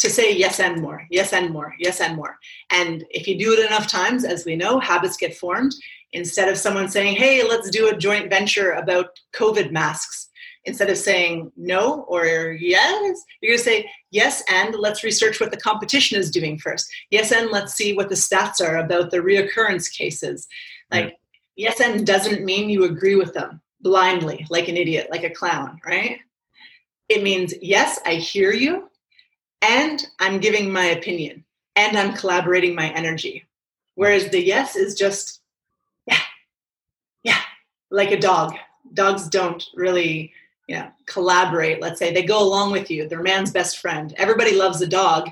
to say yes and more, yes and more, yes and more. And if you do it enough times, as we know, habits get formed. Instead of someone saying, hey, let's do a joint venture about COVID masks, instead of saying no or yes, you're going to say yes and let's research what the competition is doing first. Yes and let's see what the stats are about the reoccurrence cases. Like, yes and doesn't mean you agree with them blindly, like an idiot, like a clown, right? It means, yes, I hear you and I'm giving my opinion and I'm collaborating my energy. Whereas the yes is just, yeah, yeah, like a dog. Dogs don't really, you know, collaborate. Let's say they go along with you. They're man's best friend. Everybody loves a dog,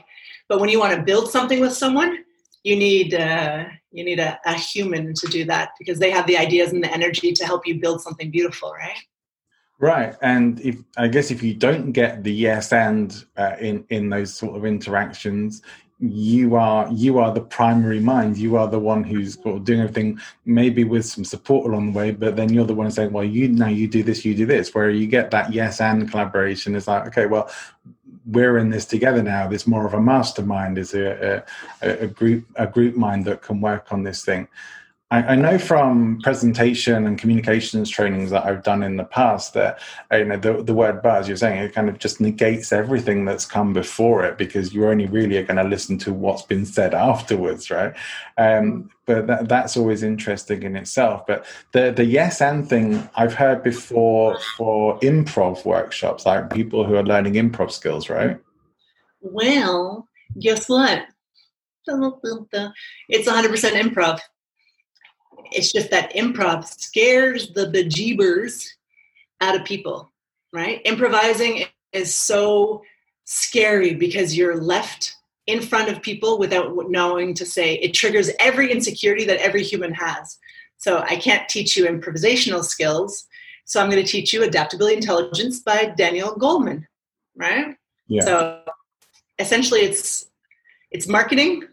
but when you want to build something with someone, you need uh, you need a, a human to do that because they have the ideas and the energy to help you build something beautiful, right? Right, and if I guess if you don't get the yes and uh, in in those sort of interactions, you are you are the primary mind. You are the one who's doing everything, maybe with some support along the way. But then you're the one saying, "Well, you now you do this, you do this." Where you get that yes and collaboration is like, okay, well, we're in this together now. There's more of a mastermind. Is a, a, a group a group mind that can work on this thing. I, I, know from presentation and communications trainings that I've done in the past that you know the, the word buzz you're saying it kind of just negates everything that's come before it because you only really are going to listen to what's been said afterwards, right? Um, but that, that's always interesting in itself. But the the yes and thing I've heard before for improv workshops, like people who are learning improv skills, right? Well, guess what? It's 100% improv it's just that improv scares the bejeebers out of people, right? Improvising is so scary because you're left in front of people without knowing to say. It triggers every insecurity that every human has. So I can't teach you improvisational skills. So I'm going to teach you adaptability intelligence by Daniel Goleman, right? Yeah. So essentially, it's it's marketing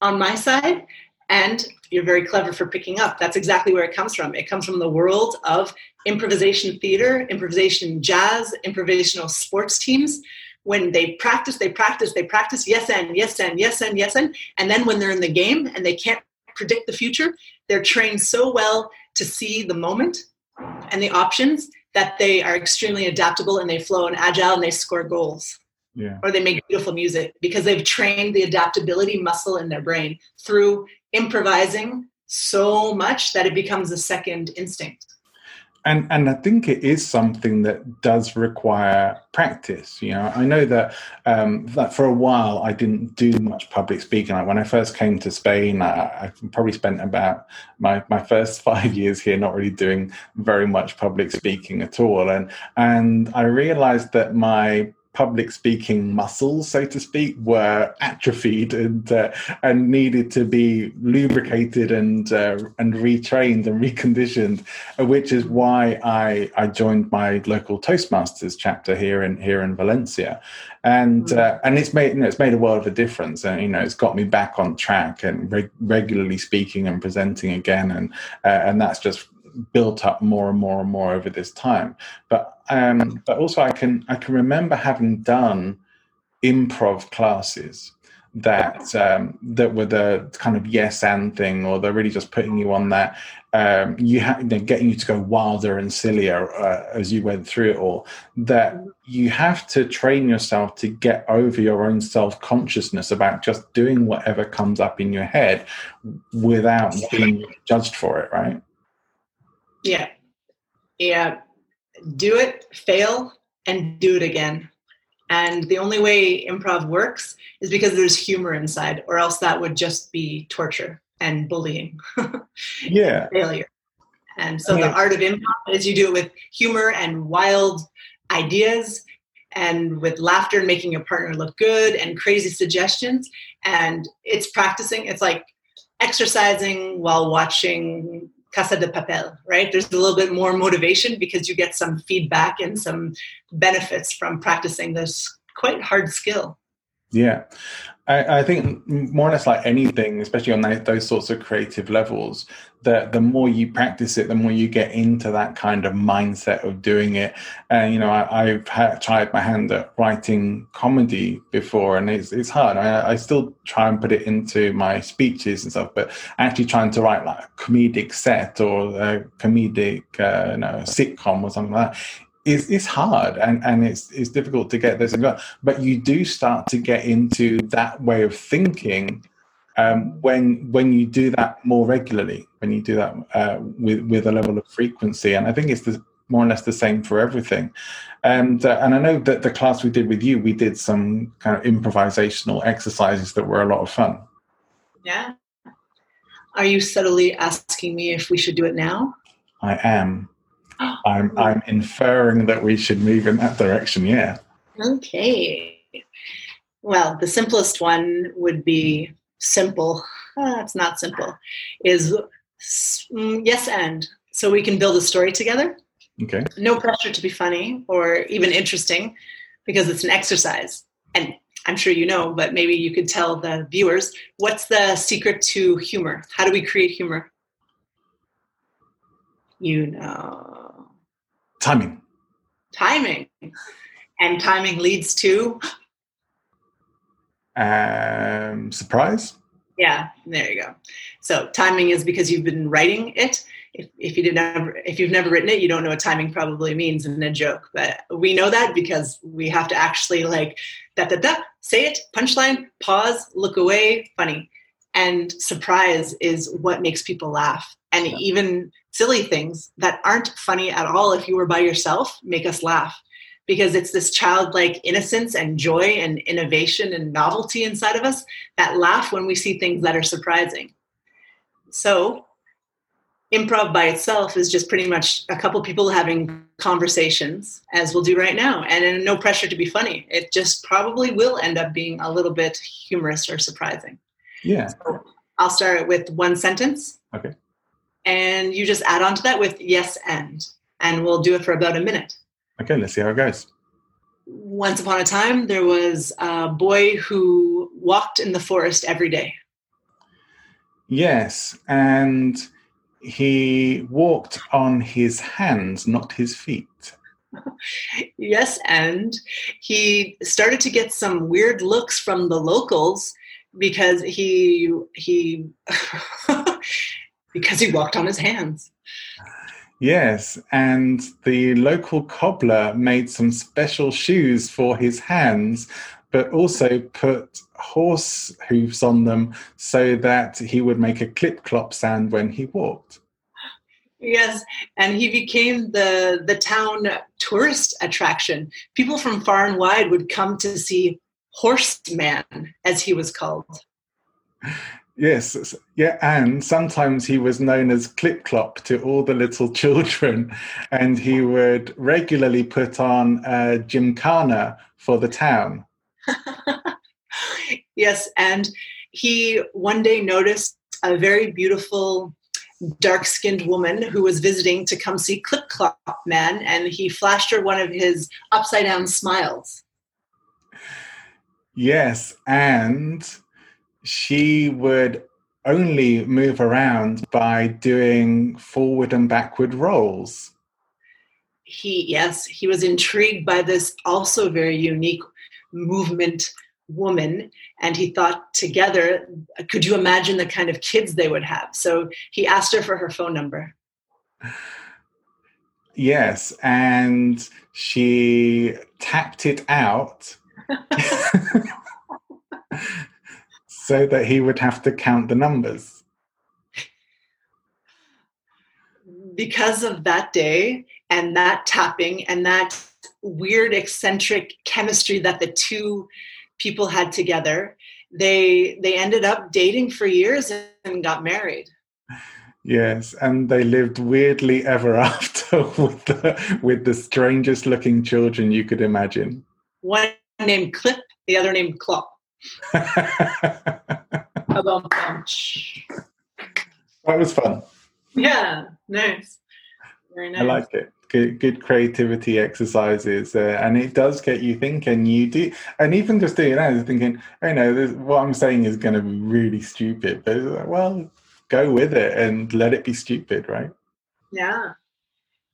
on my side and you're very clever for picking up. That's exactly where it comes from. It comes from the world of improvisation theater, improvisation jazz, improvisational sports teams. When they practice, they practice, they practice, yes and, yes and, yes and, yes and. And then when they're in the game and they can't predict the future, they're trained so well to see the moment and the options that they are extremely adaptable and they flow and agile and they score goals. Yeah. Or they make beautiful music because they've trained the adaptability muscle in their brain through improvising so much that it becomes a second instinct and and I think it is something that does require practice. You know, I know that um, that for a while I didn't do much public speaking. Like when I first came to Spain, I, I, probably spent about my my first <laughs> five years here not really doing very much public speaking at all. And and I realized that my public speaking muscles, so to speak, were atrophied and uh, and needed to be lubricated and uh, and retrained and reconditioned, uh, which is why I I joined my local Toastmasters chapter here in here in Valencia, and mm. uh, and it's made you know, it's made a world of a difference, and you know it's got me back on track and reg- regularly speaking and presenting again, and uh, and that's just built up more and more and more over this time. But um, but also I can I can remember having done improv classes that um, that were the kind of yes and thing, or they're really just putting you on that. Um, you have they're getting you to go wilder and sillier uh, as you went through it all. That you have to train yourself to get over your own self consciousness about just doing whatever comes up in your head without being judged for it, right? Yeah. Yeah. Do it, fail, and do it again. And the only way improv works is because there's humor inside, or else that would just be torture and bullying. <laughs> yeah. Failure. And so yeah. the art of improv is you do it with humor and wild ideas and with laughter and making your partner look good and crazy suggestions. And it's practicing, it's like exercising while watching Casa de Papel, right? There's a little bit more motivation because you get some feedback and some benefits from practicing this quite hard skill. Yeah. I, I, think more or less like anything, especially on those sorts of creative levels, that the more you practice it, the more you get into that kind of mindset of doing it. And you know, I, have tried my hand at writing comedy before, and it's it's hard. I, I, still try and put it into my speeches and stuff, but actually trying to write like a comedic set or a comedic, uh, you know, sitcom or something like that is is hard and and it's it's difficult to get this but you do start to get into that way of thinking um, when when you do that more regularly when you do that uh, with with a level of frequency. And i think it's the, more or less the same for everything. And uh, and i know that the class we did with you we did some kind of improvisational exercises that were a lot of fun. Yeah. Are you subtly asking me if we should do it now? I am I'm I'm inferring that we should move in that direction. Yeah. Okay. Well, the simplest one would be simple. Uh, it's not simple. Is mm, yes and so we can build a story together. Okay. No pressure to be funny or even interesting, because it's an exercise. And I'm sure you know, but maybe you could tell the viewers what's the secret to humor? How do we create humor? You know. Timing. Timing. And timing leads to um, surprise. Yeah, there you go. So timing is because you've been writing it. If, if you did never, if you've never written it, you don't know what timing probably means in a joke. But we know that because we have to actually like da da da say it, punchline, pause, look away, funny, and surprise is what makes people laugh. And even silly things that aren't funny at all if you were by yourself make us laugh because it's this childlike innocence and joy and innovation and novelty inside of us that laugh when we see things that are surprising. So, improv by itself is just pretty much a couple people having conversations, as we'll do right now, and no pressure to be funny. It just probably will end up being a little bit humorous or surprising. Yeah. So I'll start with one sentence. Okay and you just add on to that with yes and and we'll do it for about a minute. Okay let's see how it goes. Once upon a time there was a boy who walked in the forest every day. Yes and he walked on his hands not his feet. <laughs> Yes and he started to get some weird looks from the locals because he he <laughs> because he walked on his hands. Yes, and the local cobbler made some special shoes for his hands, but also put horse hooves on them so that he would make a clip clop sound when he walked. Yes, and he became the the town tourist attraction. People from far and wide would come to see Horseman, as he was called. <laughs> Yes, yeah, and sometimes he was known as Clip Clop to all the little <laughs> children, and he would regularly put on uh, gymkhana for the town. <laughs> yes, and he one day noticed a very beautiful dark skinned woman who was visiting to come see Clip Clop Man, and he flashed her one of his upside down smiles. Yes, and she would only move around by doing forward and backward rolls. He, yes, he was intrigued by this also very unique movement woman and he thought together could you imagine the kind of kids they would have? So he asked her for her phone number. Yes and she tapped it out <laughs> <laughs> so that he would have to count the numbers. Because of that day and that tapping and that weird eccentric chemistry that the two people had together they they ended up dating for years and got married. Yes and they lived weirdly ever <laughs> after with the with the strangest looking children you could imagine. One named clip the other named clop that was fun yeah nice very nice i like it good, good creativity exercises, uh, and it does get you thinking. You do, and even just doing that is thinking, oh no, this, what I'm saying is going to be really stupid, but like, well, go with it and let it be stupid, right? Yeah.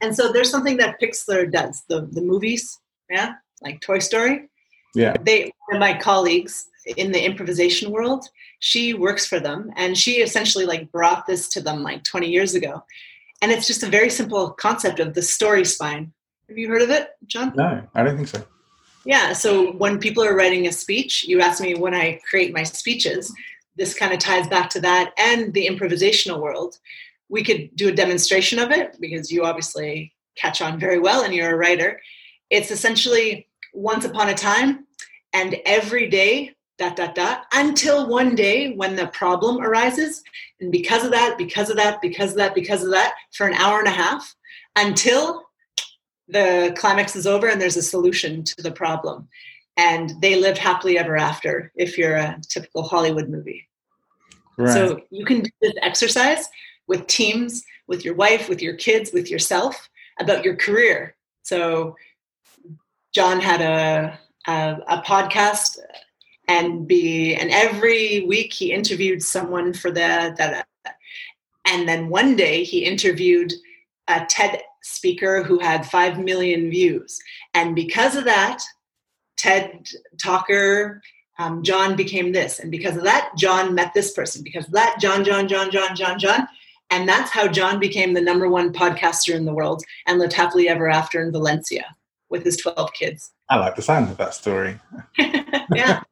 And so there's something that Pixar does the the movies, yeah, like Toy Story. Yeah. They my colleagues in the improvisation world she works for them and she essentially like brought this to them like 20 years ago and it's just a very simple concept of the story spine. Have you heard of it, John? No, I don't think so. Yeah, so when people are writing a speech, you ask me when I create my speeches, this kind of ties back to that and the improvisational world. We could do a demonstration of it because you obviously catch on very well and you're a writer. It's essentially once upon a time, and every day dot dot dot until one day when the problem arises. And because of that because of that because of that because of that for an hour and a half until the climax is over and there's a solution to the problem. And they live happily ever after if you're a typical hollywood movie. Right. so you can do this exercise with teams with your wife with your kids with yourself about your career. So john had a, a, a podcast and be and every week he interviewed someone for the that and then one day he interviewed a ted speaker who had 5 million views. And because of that ted talker um, john became this. And because of that john met this person. Because of that john john john john john john. And that's how john became the number one podcaster in the world and lived happily ever after in valencia with his 12 kids I like the sound of that story. <laughs> yeah,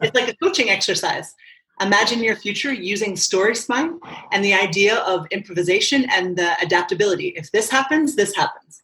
it's like a coaching exercise. Imagine your future using story spine and the idea of improvisation and the adaptability. If this happens, this happens.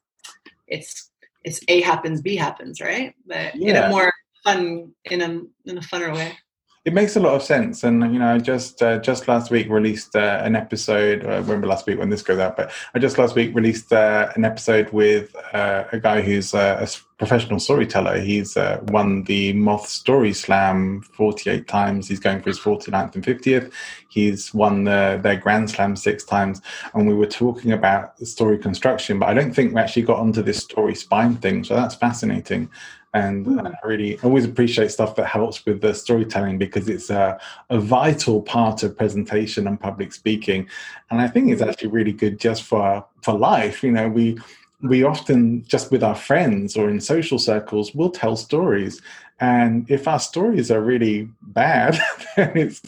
It's it's A happens, B happens, right? But yeah. in a more fun, in a in a funner way it makes a lot of sense. And you know i just uh, just last week released uh, an episode i remember last week when this goes out but i just last week released uh, an episode with uh, a guy who's uh, a professional storyteller. He's uh, won the moth story slam 48 times. He's going for his 49th and 50th he's won the, their grand slam six times. And we were talking about story construction but i don't think we actually got onto this story spine thing. So that's fascinating and mm. I really always appreciate stuff that helps with the storytelling because it's a, a, vital part of presentation and public speaking and i think it's hmm. actually really good just for for life you know we we often just with our friends or in social circles will tell stories and if our stories are really bad <laughs> then it's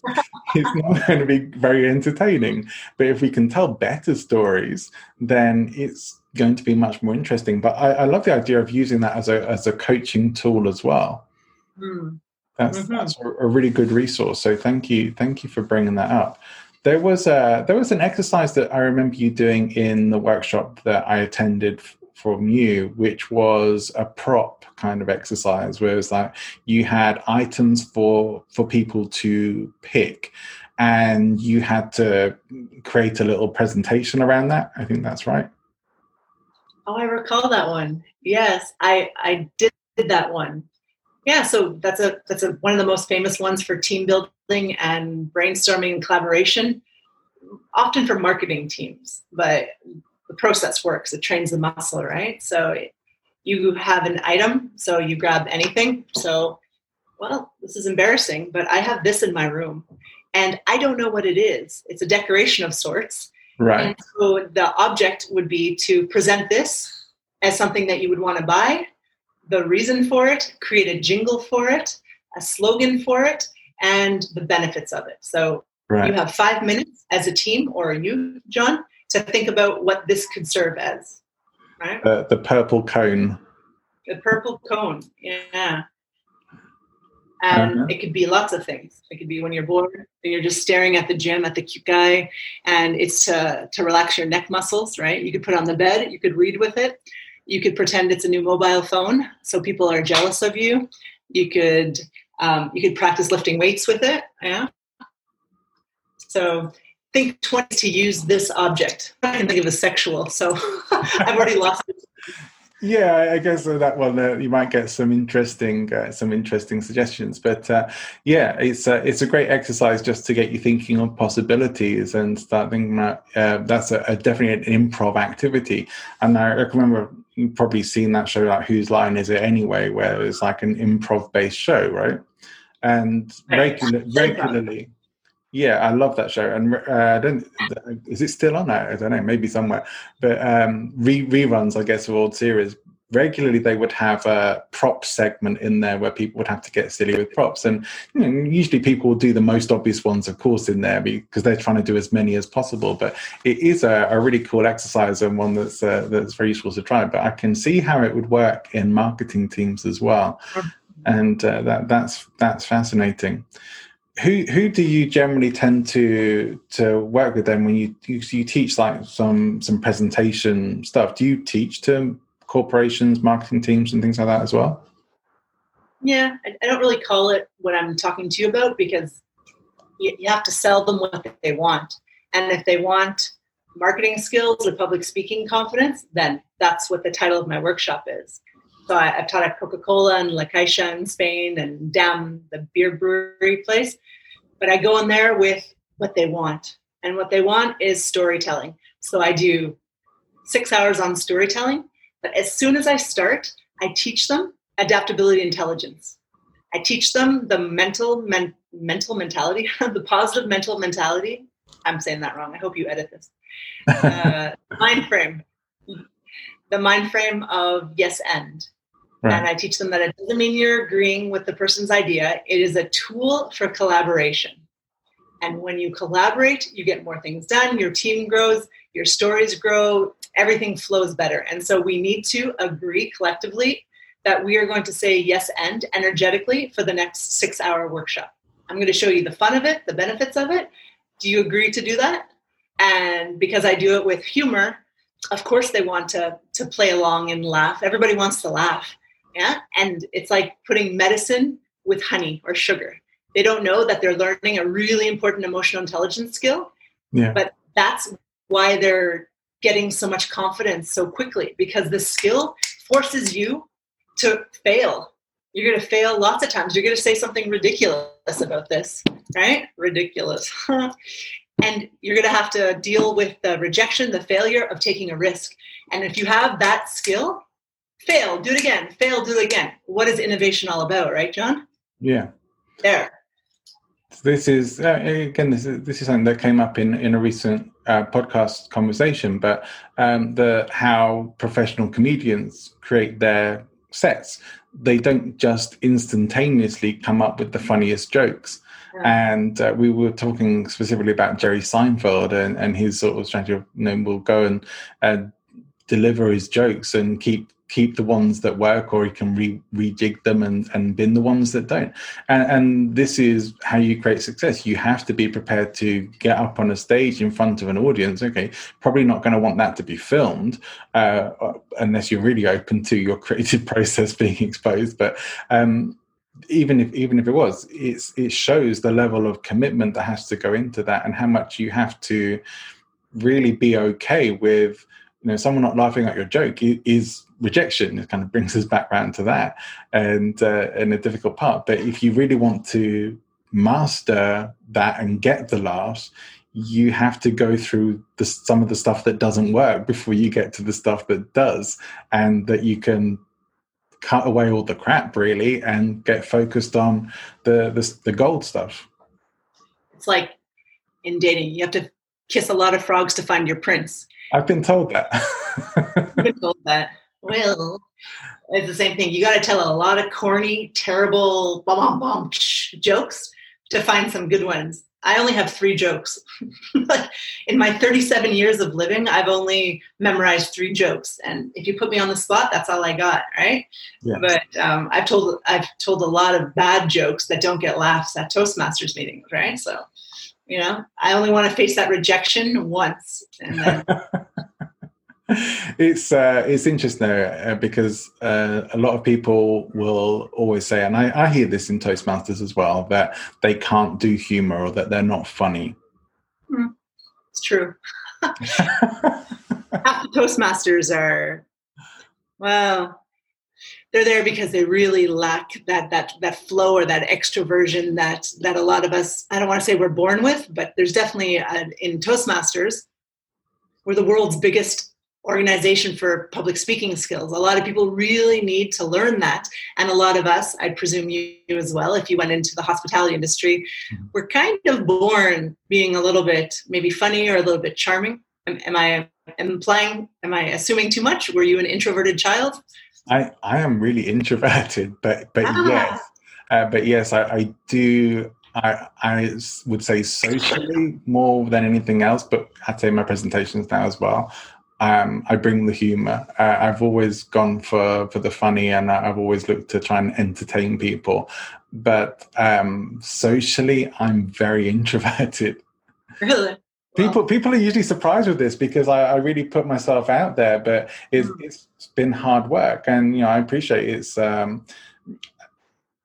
it's not going to be very entertaining but if we can tell better stories then it's going to be much more interesting. But I, I love the idea of using that as a as a coaching tool as well. Mm. That's mm-hmm. that's a really good resource. So thank you, thank you for bringing that up. There was a there was an exercise that I remember you doing in the workshop that I attended from you, which was a prop kind of exercise, where it's like you had items for for people to pick, and you had to create a little presentation around that. I think that's right. Oh, I recall that one. Yes, I I did that one. Yeah, so that's a that's a one of the most famous ones for team building and brainstorming and collaboration, often for marketing teams. But the process works; it trains the muscle, right? So you have an item, so you grab anything. So, well, this is embarrassing, but I have this in my room, and I don't know what it is. It's a decoration of sorts. Right. And so the object would be to present this as something that you would want to buy, the reason for it, create a jingle for it, a slogan for it, and the benefits of it. So right. you have five minutes as a team or you, John, to think about what this could serve as. Right? Uh, the purple cone. The purple cone, yeah. And uh-huh. it could be lots of things. It could be when you're bored and you're just staring at the gym at the cute guy, and it's to to relax your neck muscles, right? You could put on the bed, you could read with it, you could pretend it's a new mobile phone, so people are jealous of you. You could um, you could practice lifting weights with it. Yeah. So think twice to use this object. I can think of a sexual, so <laughs> I've already lost it. Yeah, I guess that one uh, you might get some interesting uh, some interesting suggestions. But uh, yeah, it's a, it's a great exercise just to get you thinking of possibilities and start thinking about. Uh, that's a, a, definitely an improv activity. And I remember you've probably seen that show like Whose Line Is It Anyway, where it's like an improv based show, right? And regular, regularly. Yeah, I love that show, and uh, I don't. Is it still on? I don't know, maybe somewhere. But um, re- reruns, I guess, of old series. Regularly, they would have a prop segment in there where people would have to get silly with props, and you know, usually people will do the most obvious ones, of course, in there because they're trying to do as many as possible. But it is a, a really cool exercise and one that's uh, that's very useful to try. But I can see how it would work in marketing teams as well, and uh, that that's that's fascinating who who do you generally tend to to work with then when you you, you teach like some some presentation stuff? Do you teach to corporations marketing teams and things like that as well? Yeah i, I don't really call it what i'm talking to you about because you, you have to sell them what they want. And if they want marketing skills or public speaking confidence then that's what the title of my workshop is. So I, have taught at Coca-Cola and La Caixa in Spain and Damm, the beer brewery place. But I go in there with what they want. And what they want is storytelling. So I do six hours on storytelling. But as soon as I start, I teach them adaptability intelligence. I teach them the mental men, mental mentality, <laughs> the positive mental mentality. I'm saying that wrong. I hope you edit this. <laughs> Uh, mind frame the mind frame of yes and. Right. And I teach them that it doesn't mean you're agreeing with the person's idea. It is a tool for collaboration. And when you collaborate, you get more things done, your team grows, your stories grow, everything flows better. And so we need to agree collectively that we are going to say yes and energetically for the next six hour workshop. I'm going to show you the fun of it, the benefits of it. Do you agree to do that? And because I do it with humor, of course they want to to play along and laugh everybody wants to laugh yeah and it's like putting medicine with honey or sugar. They don't know that they're learning a really important emotional intelligence skill yeah. but that's why they're getting so much confidence so quickly because the skill forces you to fail. You're going to fail lots of times. You're going to say something ridiculous about this right? Ridiculous. <laughs> And you're going to have to deal with the rejection, the failure of taking a risk. And if you have that skill, fail, do it again, fail, do it again. What is innovation all about, right, John? Yeah. There. This is uh, again. This is this is something that came up in in a recent uh, podcast conversation. But um, the how professional comedians create their sets. They don't just instantaneously come up with the funniest jokes and uh, we were talking specifically about Jerry Seinfeld and, and his sort of strategy of, you know, we'll go and uh, deliver his jokes and keep keep the ones that work or you can re- rejig them and, and bin the ones that don't. And, and this is how you create success. You have to be prepared to get up on a stage in front of an audience. Okay probably not going to want that to be filmed uh, unless you're really open to your <laughs> creative process being exposed. But um, even if even if it was it's it shows the level of commitment that has to go into that and how much you have to really be okay with you know someone not laughing at your joke is rejection it kind of brings us back around to that and uh, and a difficult part but if you really want to master that and get the laughs you have to go through the, some of the stuff that doesn't work before you get to the stuff that does and that you can cut away all the crap really and get focused on the the, the gold stuff it's like in dating you have to kiss a lot of frogs to find your prince I've been told that. been told that. Well, it's the same thing. You got to tell a lot of corny, terrible, bum, bum, bum, jokes to find some good ones. I only have three jokes. <laughs> In my 37 years of living, I've only memorized three jokes, and if you put me on the spot, that's all I got, right? Yeah. But um, I've told I've told a lot of bad jokes that don't get laughs at Toastmasters meetings, right? So you know, I only want to face that rejection once. Then... <laughs> it's uh, it's interesting though because uh, a lot of people will always say, and I, I hear this in Toastmasters as well, that they can't do humor or that they're not funny. Mm, it's true. <laughs> Half the Toastmasters are, well, they're there because they really lack that that that flow or that extroversion that that a lot of us I don't want to say we're born with, but there's definitely a, in Toastmasters we're the world's biggest organization for public speaking skills. A lot of people really need to learn that, and a lot of us, I presume you as well, if you went into the hospitality industry, mm-hmm. we're kind of born being a little bit maybe funny or a little bit charming. Am, am I implying? Am I assuming too much? Were you an introverted child? I, I am really <laughs> introverted, but but ah. yes, uh, but yes, I, I do. I I would say socially more than anything else, but I'd say my presentations now as well. Um, I bring the humor. Uh, I've always gone for for the funny, and I've always looked to try and entertain people. But um, socially, I'm very <laughs> introverted. Really? People well, people are usually surprised with this because I, I really put myself out there, but it's, mm. it's been hard work, and you know I appreciate it's. Um,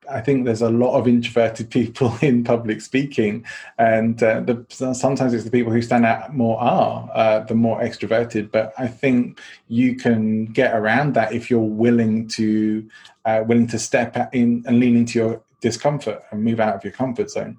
I think there's a lot of introverted <laughs> people in public speaking, and uh, the, sometimes it's the people who stand out more are uh, the more extroverted. But I think you can get around that if you're willing to uh, willing to step in and lean into your discomfort and move out of your comfort zone.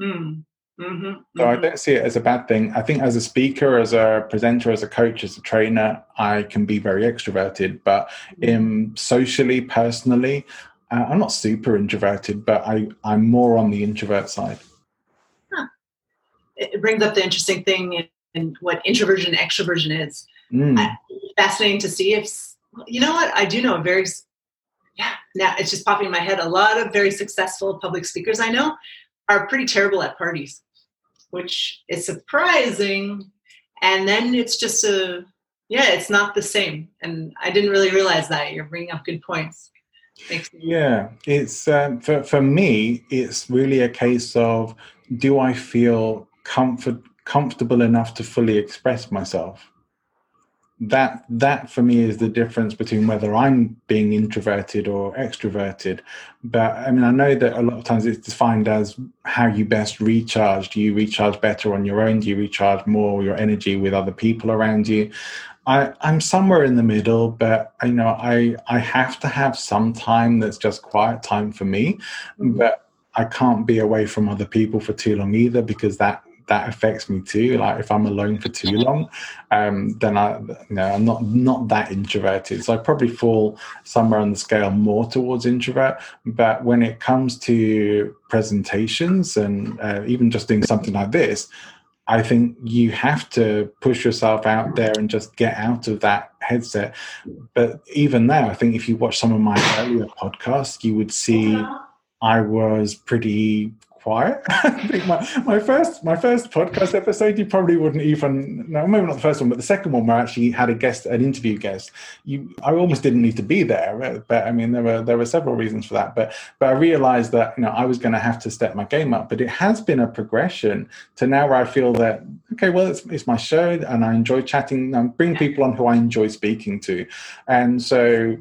Mm. Mm-hmm, mm-hmm. So I don't see it as a bad thing. I think as a speaker, as a presenter, as a coach, as a trainer, I can be very extroverted. But in socially, personally, uh, I'm not super introverted, but I, I'm more on the introvert side. Huh. It brings up the interesting thing in, in what introversion and extroversion is. Mm. I, fascinating to see if you know what I do know a very yeah now it's just popping in my head a lot of very successful public speakers I know are pretty terrible at parties which is surprising. And then it's just a, yeah, it's not the same. And I didn't really realize that. You're bringing up good points. Yeah, it's um, for for me. It's really a case of do I feel comfort comfortable enough to fully express myself? That that for me is the difference between whether I'm being introverted or extroverted. But I mean, I know that a lot of times it's defined as how you best recharge. Do you recharge better on your own? Do you recharge more your energy with other people around you? I, I'm somewhere in the middle, but you know, I I have to have some time that's just quiet time for me, mm-hmm. but I can't be away from other people for too long either because that that affects me too. Like if I'm alone for too long, um, then I, you know, I'm not not that introverted. So I probably fall somewhere on the scale more towards introvert. But when it comes to presentations and uh, even just doing something like this, I think you have to push yourself out there and just get out of that headset. But even now, I think if you watch some of my earlier podcasts, you would see I was pretty quiet. <laughs> I think my, my first my first podcast episode, you probably wouldn't even no, maybe not the first one, but the second one where I actually had a guest, an interview guest. You, I almost didn't need to be there, uh, but I mean there were there were several reasons for that. But but I realized that you know I was going to have to step my game up. But it has been a progression to now where I feel that okay, well it's it's my show and I enjoy chatting. I'm people on who I enjoy speaking to, and so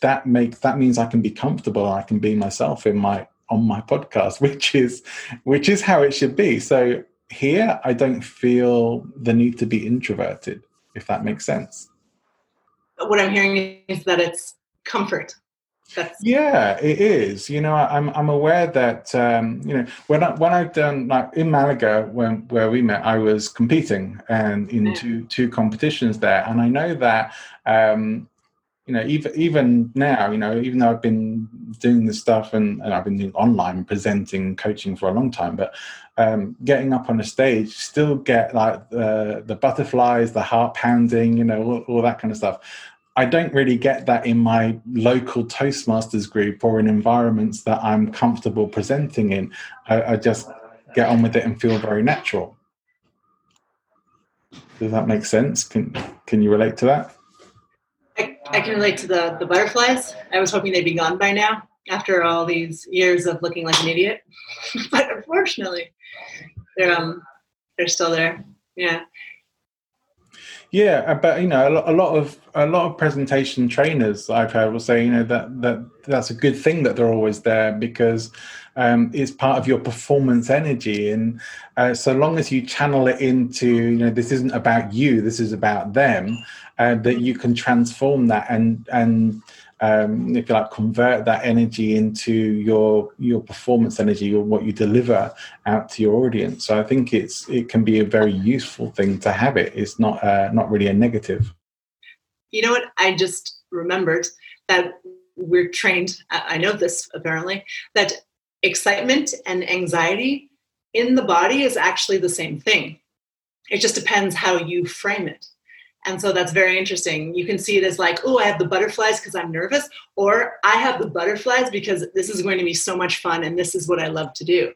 that makes that means I can be comfortable. I can be myself in my on my podcast, <laughs> which is which is how it should be. So here, I don't feel the need to be introverted, if that makes sense. What I'm hearing is that it's comfort. That's- yeah, it is. You know, I'm I'm aware that um, you know when I when I've done like in Malaga when where we met, I was competing and in two two competitions there, and I know that um, you know, even even now, you know, even though I've been doing this stuff and, and I've been doing online presenting, coaching for a long time, but um, getting up on a stage, still get like the the butterflies, the heart pounding, you know, all, all that kind of stuff. I don't really get that in my local Toastmasters group or in environments that I'm comfortable presenting in. I, I just get on with it and feel very natural. Does that make sense? Can can you relate to that? I, I can relate to the, the butterflies. I was hoping they'd be gone by now after all these years of looking like an idiot. <laughs> but unfortunately, they're um they're still there. Yeah. Yeah, uh, but you know, a lot of a lot of presentation trainers I've heard will say, you know, that that that's a good thing that they're always there because um, it's part of your performance energy, and uh, so long as you channel it into, you know, this isn't about you, this is about them, uh, that you can transform that and and um, if you like convert that energy into your your performance energy or what you deliver out to your audience. So i think it's it can be a very useful thing to have it. It's not uh, not really a negative. You know what? I just remembered that we're trained i know this apparently that excitement and anxiety in the body is actually the same thing it just depends how you frame it and so that's very interesting. You can see it as like, oh, I have the butterflies because I'm nervous, or I have the butterflies because this is going to be so much fun and this is what I love to do.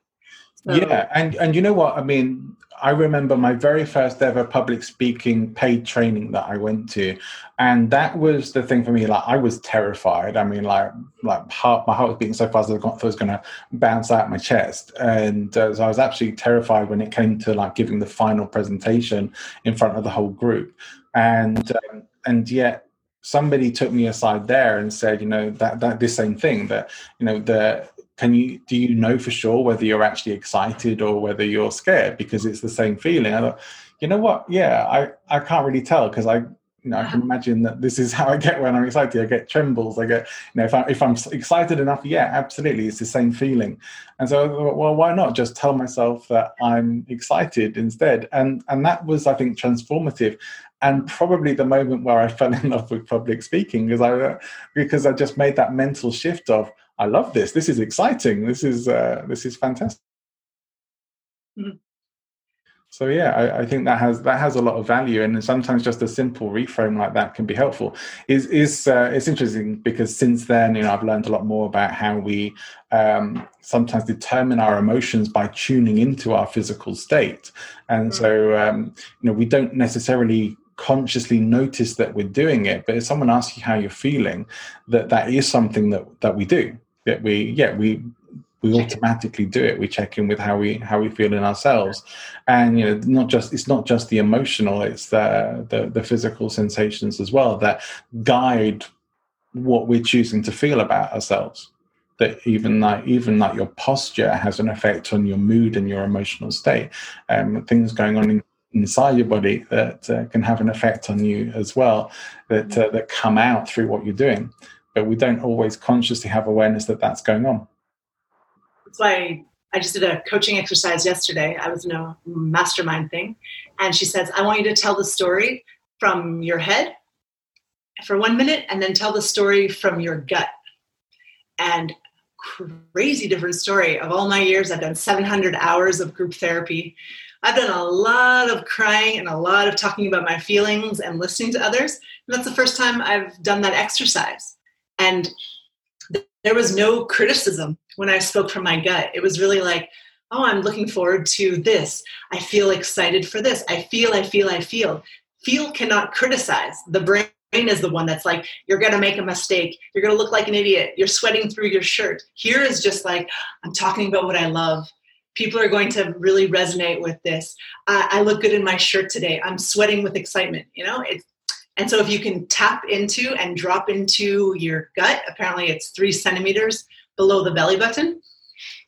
So, yeah, and and you know what? I mean, I remember my very first ever public speaking paid training that I went to, and that was the thing for me. Like I was terrified. I mean, like like heart, my heart was beating so fast that I thought it was going to bounce out my chest, and uh, so I was absolutely terrified when it came to like giving the final presentation in front of the whole group and um, and yet somebody took me aside there and said, you know, that that this same thing that you know the can you do you know for sure whether you're actually excited or whether you're scared because it's the same feeling. I thought, you know what? Yeah, I I can't really tell because I you know, I can imagine that this is <laughs> how I get when I'm excited. I get trembles. I get, you know, if, I, if I'm excited enough, yeah, absolutely, it's the same feeling. And so, thought, well, why not just tell myself that I'm excited instead? And and that was, I think, transformative, and probably the moment where I fell <laughs> in love with public speaking because I uh, because I just made that mental shift of I love this. This is exciting. This is uh, this is fantastic. Mm-hmm so yeah I, I, think that has that has a lot of value and sometimes just a simple reframe like that can be helpful is is uh, it's interesting because since then you know i've learned a lot more about how we um, sometimes determine our emotions by tuning into our physical state and so um, you know we don't necessarily consciously notice that we're doing it but if someone asks you how you're feeling that that is something that that we do that we yeah we we automatically do it. We check in with how we how we feel in ourselves. And you know not just it's not just the emotional it's the the, the physical sensations as well that guide what we're choosing to feel about ourselves. That even like even like your posture has an effect on your mood and your emotional state. Um, things going on in, inside your body that uh, can have an effect on you as well that uh, that come out through what you're doing but we don't always consciously have awareness that that's going on that's why I just did a coaching exercise yesterday. I was in a mastermind thing. And she says, I want you to tell the story from your head for one minute and then tell the story from your gut. And crazy different story. Of all my years, I've done 700 hours of group therapy. I've done a lot of crying and a lot of talking about my feelings and listening to others. And that's the first time I've done that exercise. And there was no criticism when I spoke from my gut. It was really like, oh, I'm looking forward to this. I feel excited for this. I feel, I feel, I feel. Feel cannot criticize. The brain is the one that's like, you're going to make a mistake. You're going to look like an idiot. You're sweating through your shirt. Here is just like, I'm talking about what I love. People are going to really resonate with this. I look good in my shirt today. I'm sweating with excitement. You know, it's and so if you can tap into and drop into your gut, apparently it's three centimeters below the belly button,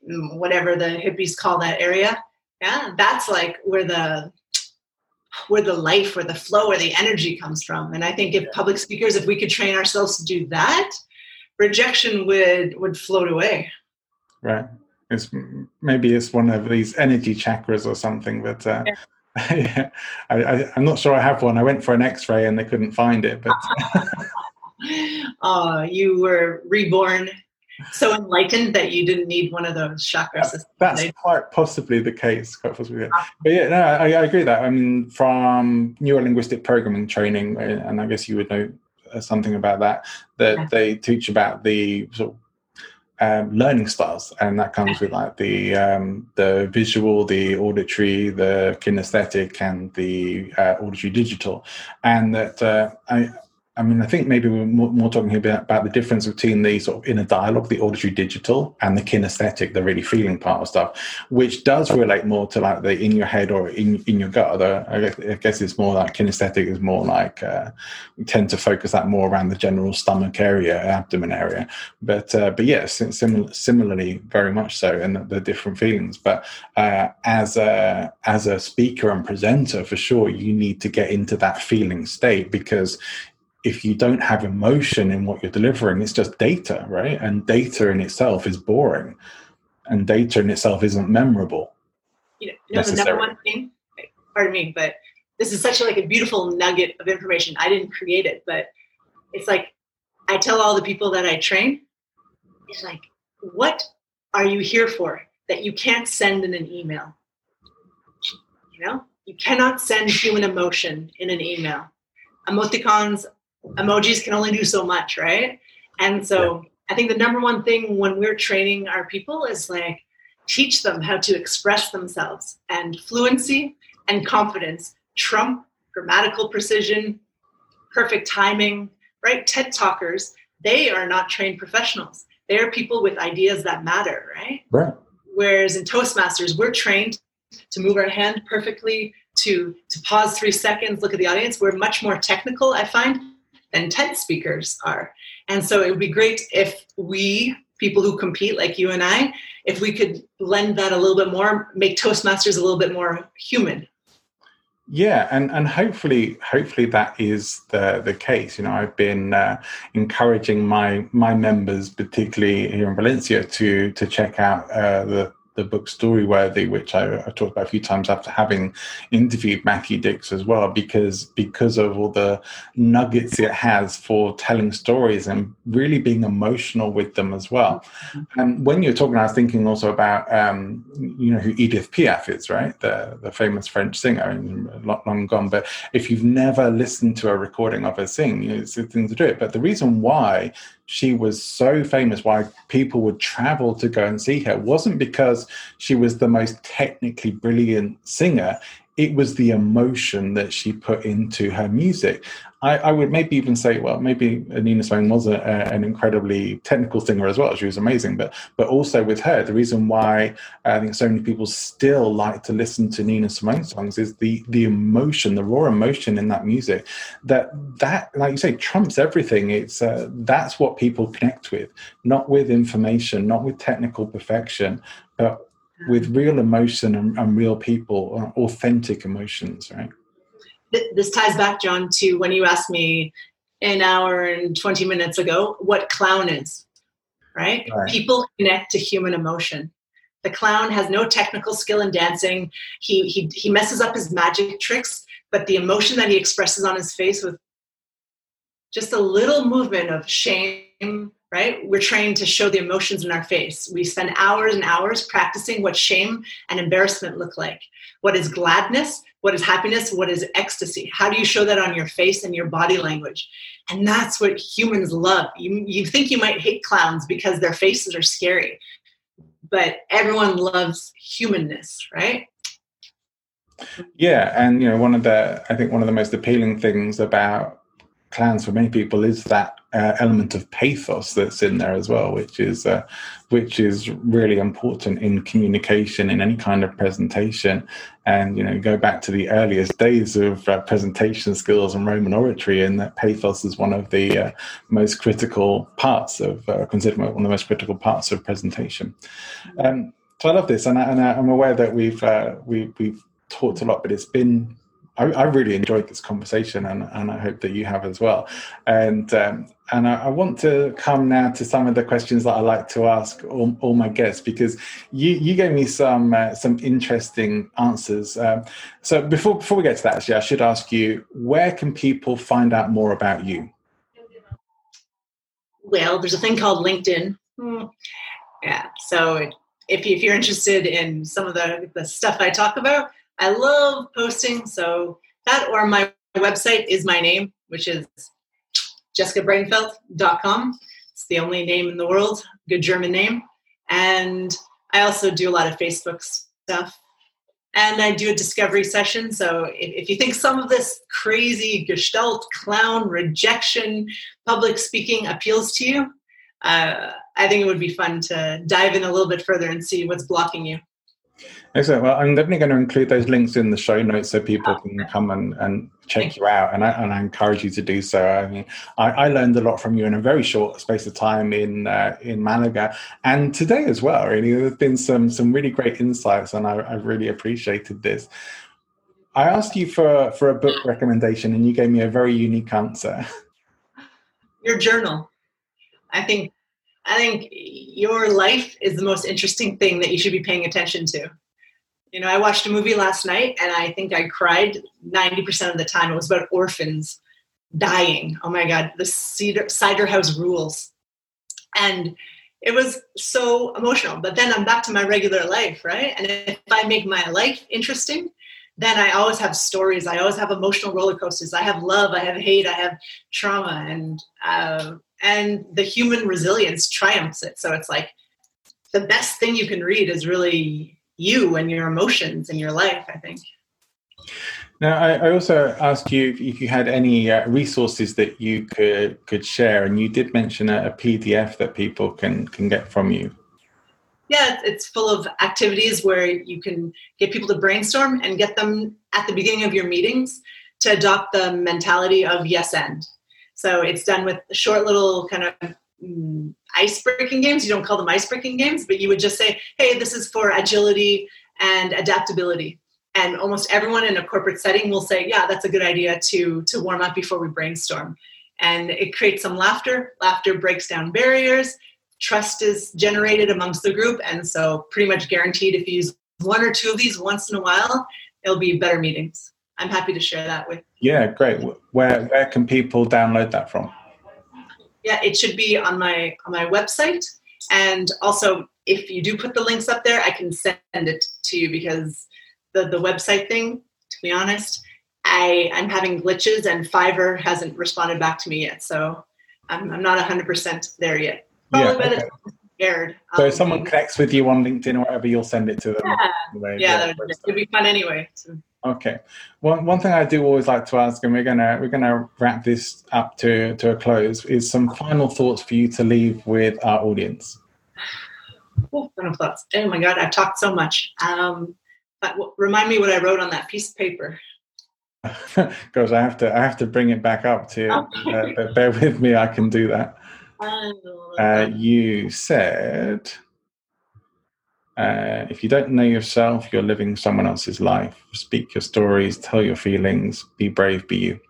mm, whatever the hippies call that area. Yeah, that's like where the where the life, where the flow, where the energy comes from. And I think if public speakers, if we could train ourselves to do that, rejection would would float away. Right. It's maybe it's one of these energy chakras or something that uh, yeah. Yeah, <laughs> I, am not sure I have one. I went for an X-ray and they couldn't find it. But uh, <laughs> you were reborn so enlightened that you didn't need one of those chakra systems. That's quite possibly the case. Quite possibly. Ah. But yeah, no, I, I agree that. I mean, from neurolinguistic programming training, and I guess you would know something about that. That they teach about the sort of um, learning styles, and that comes with like the um, the visual, the auditory, the kinesthetic, and the uh, auditory digital, and that uh, I I mean, I think maybe we're more, more talking about, about, the difference between the sort of inner dialogue, the auditory digital, and the kinesthetic, the really feeling part of stuff, which does relate more to like the in your head or in, in your gut. Although I guess, I guess it's more like kinesthetic is more like uh, we tend to focus that more around the general stomach area, abdomen area. But uh, but yes, similar, similarly, very much so, and the, the different feelings. But uh, as a as a speaker and presenter, for sure, you need to get into that feeling state because if you don't have emotion in what you're delivering, it's just data, right? And data in itself is boring, and data in itself isn't memorable. You know, the number one thing. Pardon me, but this is such a, like a beautiful nugget of information. I didn't create it, but it's like I tell all the people that I train. It's like, what are you here for that you can't send in an email? You know, you cannot send human emotion in an email. Emoticons emojis can only do so much, right? And so yeah. I think the number one thing when we're training our people is like teach them how to express themselves and fluency and confidence trump grammatical precision, perfect timing, right? TED talkers, they are not trained professionals. They are people with ideas that matter, right? Right. Whereas in Toastmasters, we're trained to move our hand perfectly, to to pause three seconds, look at the audience. We're much more technical, I find, than TED speakers are. And so it would be great if we, people who compete like you and I, if we could lend that a little bit more, make Toastmasters a little bit more human. Yeah, and, and hopefully hopefully that is the the case. You know, I've been uh, encouraging my my members, particularly here in Valencia, to to check out uh, the the book Storyworthy, which I, I, talked about a few times after having interviewed Matthew Dicks as well, because because of all the nuggets it has for telling stories and really being emotional with them as well. Mm-hmm. And when you're talking, I was thinking also about um, you know who Edith Piaf is, right? The the famous French singer, long, long gone. But if you've never listened to a recording of her sing, you know, it's a thing to do it. But the reason why she was so famous, why people would travel to go and see her, wasn't because she was the most technically brilliant singer it was the emotion that she put into her music. I, I would maybe even say, well, maybe Nina Simone was a, a, an incredibly technical singer as well. She was amazing, but but also with her, the reason why I think so many people still like to listen to Nina Simone songs is the the emotion, the raw emotion in that music. That that, like you say, trumps everything. It's uh, that's what people connect with, not with information, not with technical perfection, but with real emotion and, and real people, uh, authentic emotions, right? This ties back, John, to when you asked me an hour and 20 minutes ago what clown is, right? right? People connect to human emotion. The clown has no technical skill in dancing. He, he, he messes up his magic tricks, but the emotion that he expresses on his face with just a little movement of shame, right? We're trained to show the emotions in our face. We spend hours and hours practicing what shame and embarrassment look like. What is gladness? What is happiness? What is ecstasy? How do you show that on your face and your body language? And that's what humans love. You, you think you might hate clowns because their faces are scary. but everyone loves humanness, right? Yeah, and you know, one of the I think one of the most appealing things about clowns for many people is that uh, element of pathos that's in there as well, which is uh, which is really important in communication in any kind of presentation. And you know, go back to the earliest days of uh, presentation skills and Roman oratory, and that pathos is one of the uh, most critical parts of uh, considered one of the most critical parts of presentation. Um, so I love this, and, I, I'm aware that we've uh, we, we've talked a lot, but it's been I, I, really enjoyed this conversation, and, and I hope that you have as well. And um, and I, I, want to come now to some of the questions that I like to ask all, all my guests because you you gave me some uh, some interesting answers. Um, so before before we get to that, actually, I should ask you where can people find out more about you? Well, there's a thing called LinkedIn. Hmm. Yeah, so if, if you're interested in some of the, the stuff I talk about I love posting. So that or my website is my name, which is jessicabrainfeld.com. It's the only name in the world, good German name. And I also do a lot of Facebook stuff. And I do a discovery session. So if, if you think some of this crazy gestalt, clown, rejection, public speaking appeals to you, uh, I think it would be fun to dive in a little bit further and see what's blocking you. Excellent. Well, I'm definitely going to include those links in the show notes so people can come and, and check you out. And I, and I encourage you to do so. I mean, I, I learned a lot from you in a very short space of time in uh, in Malaga and today as well. Really, there's been some some really great insights, and I, I've really appreciated this. I asked you for for a book recommendation, and you gave me a very unique answer. <laughs> Your journal. I think I think your life is the most interesting thing that you should be paying attention to. You know, I watched a movie last night and I think I cried 90% of the time. It was about orphans dying. Oh my God, the Cedar, Cider House rules. And it was so emotional. But then I'm back to my regular life, right? And if I make my life interesting, then I always have stories. I always have emotional roller coasters. I have love. I have hate. I have trauma, and uh, and the human resilience triumphs it. So it's like the best thing you can read is really you and your emotions in your life. I think. Now, I, I also asked you if you had any uh, resources that you could could share, and you did mention a, a PDF that people can can get from you yeah, it's full of activities where you can get people to brainstorm and get them at the beginning of your meetings to adopt the mentality of yes and. So it's done with short little kind of mm, ice breaking games. You don't call them ice breaking games, but you would just say, hey, this is for agility and adaptability. And almost everyone in a corporate setting will say, yeah, that's a good idea to, to warm up before we brainstorm. And it creates some laughter. Laughter breaks down barriers trust is generated amongst the group. And so, pretty much guaranteed, if you use one or two of these once in a while, it'll be better meetings. I'm happy to share that with. Yeah, great. Where where can people download that from? Yeah, it should be on my on my website, and also if you do put the links up there, I can send it to you because the the website thing, to be honest, I I'm having glitches and Fiverr hasn't responded back to me yet, so I'm I'm not 100% there yet yeah, okay. scared. So if someone connects with you on LinkedIn or whatever, you'll send it to them. Yeah, yeah, yeah it'd be fun anyway. So. Okay. One one thing I do always like to ask, and we're gonna we're gonna wrap this up to to a close, is some final thoughts for you to leave with our audience. Oh, final thoughts. Oh my God, I've talked so much. Um, but remind me what I wrote on that piece of paper. <laughs> Because I have to I have to bring it back up to. Uh, <laughs> bear with me. I can do that. Uh, you said uh, if you don't know yourself, you're living someone else's life. Speak your stories, tell your feelings, be brave, be you.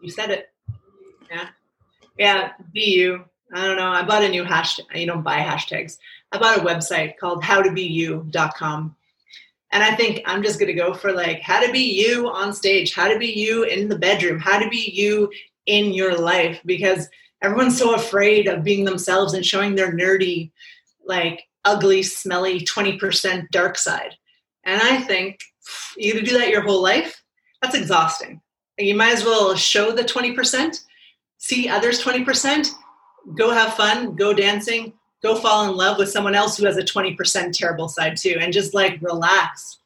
You said it. Yeah. Yeah, be you. I don't know. I bought a new hashtag. You don't buy hashtags. I bought a website called howtobeyou.com. And I think I'm just going to go for like how to be you on stage, how to be you in the bedroom, how to be you in your life because everyone's so afraid of being themselves and showing their nerdy, like ugly, smelly 20% dark side. And I think you to do that your whole life, that's exhausting. You might as well show the 20%, see others 20%, go have fun, go dancing, go fall in love with someone else who has a 20% terrible side too and just like relax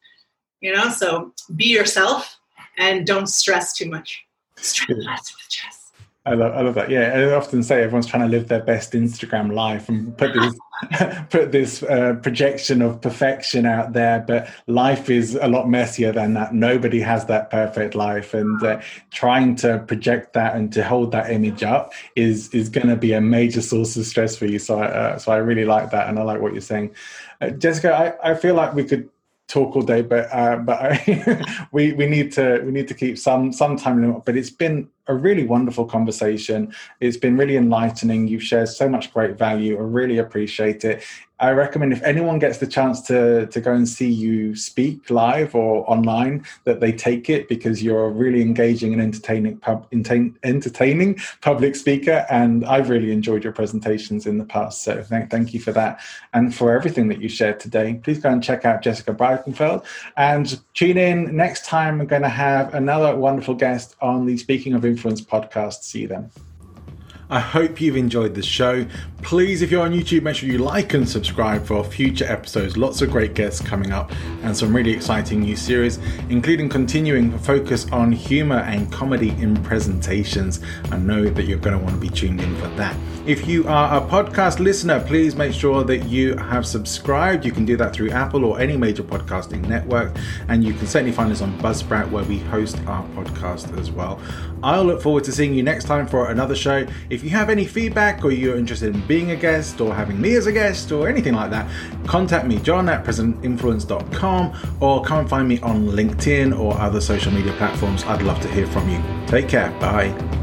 you know so be yourself and don't stress too much stress with Jess. I love, I love that. Yeah, I often say everyone's trying to live their best Instagram life and put this <laughs> put this uh, projection of perfection out there. But life is a lot messier than that. Nobody has that perfect life, and uh, trying to project that and to hold that image up is is going to be a major source of stress for you. So, I, uh, so I really like that, and I like what you're saying, uh, Jessica. I, I feel like we could talk all day, but uh, but I, <laughs> we we need to we need to keep some some time limit. But it's been a really wonderful conversation. It's been really enlightening. You've shared so much great value. I really appreciate it. I recommend if anyone gets the chance to to go and see you speak live or online, that they take it because you're a really engaging and entertaining pub, entertaining public speaker, and I've really enjoyed your presentations in the past. So thank thank you for that and for everything that you shared today. Please go and check out Jessica Breitenfeld and tune in next time. We're going to have another wonderful guest on the Speaking of Influence podcast. See you then. I hope you've enjoyed the show. Please, if you're on YouTube, make sure you like and subscribe for future episodes. Lots of great guests coming up and some really exciting new series, including continuing focus on humor and comedy in presentations. I know that you're going to want to be tuned in for that. If you are a podcast listener, please make sure that you have subscribed. You can do that through Apple or any major podcasting network, and you can certainly find us on Buzzsprout where we host our podcast as well. I'll look forward to seeing you next time for another show. If you have any feedback or you're interested in being a guest or having me as a guest or anything like that, contact me, john at presentinfluence.com or come and find me on LinkedIn or other social media platforms. I'd love to hear from you. Take care. Bye.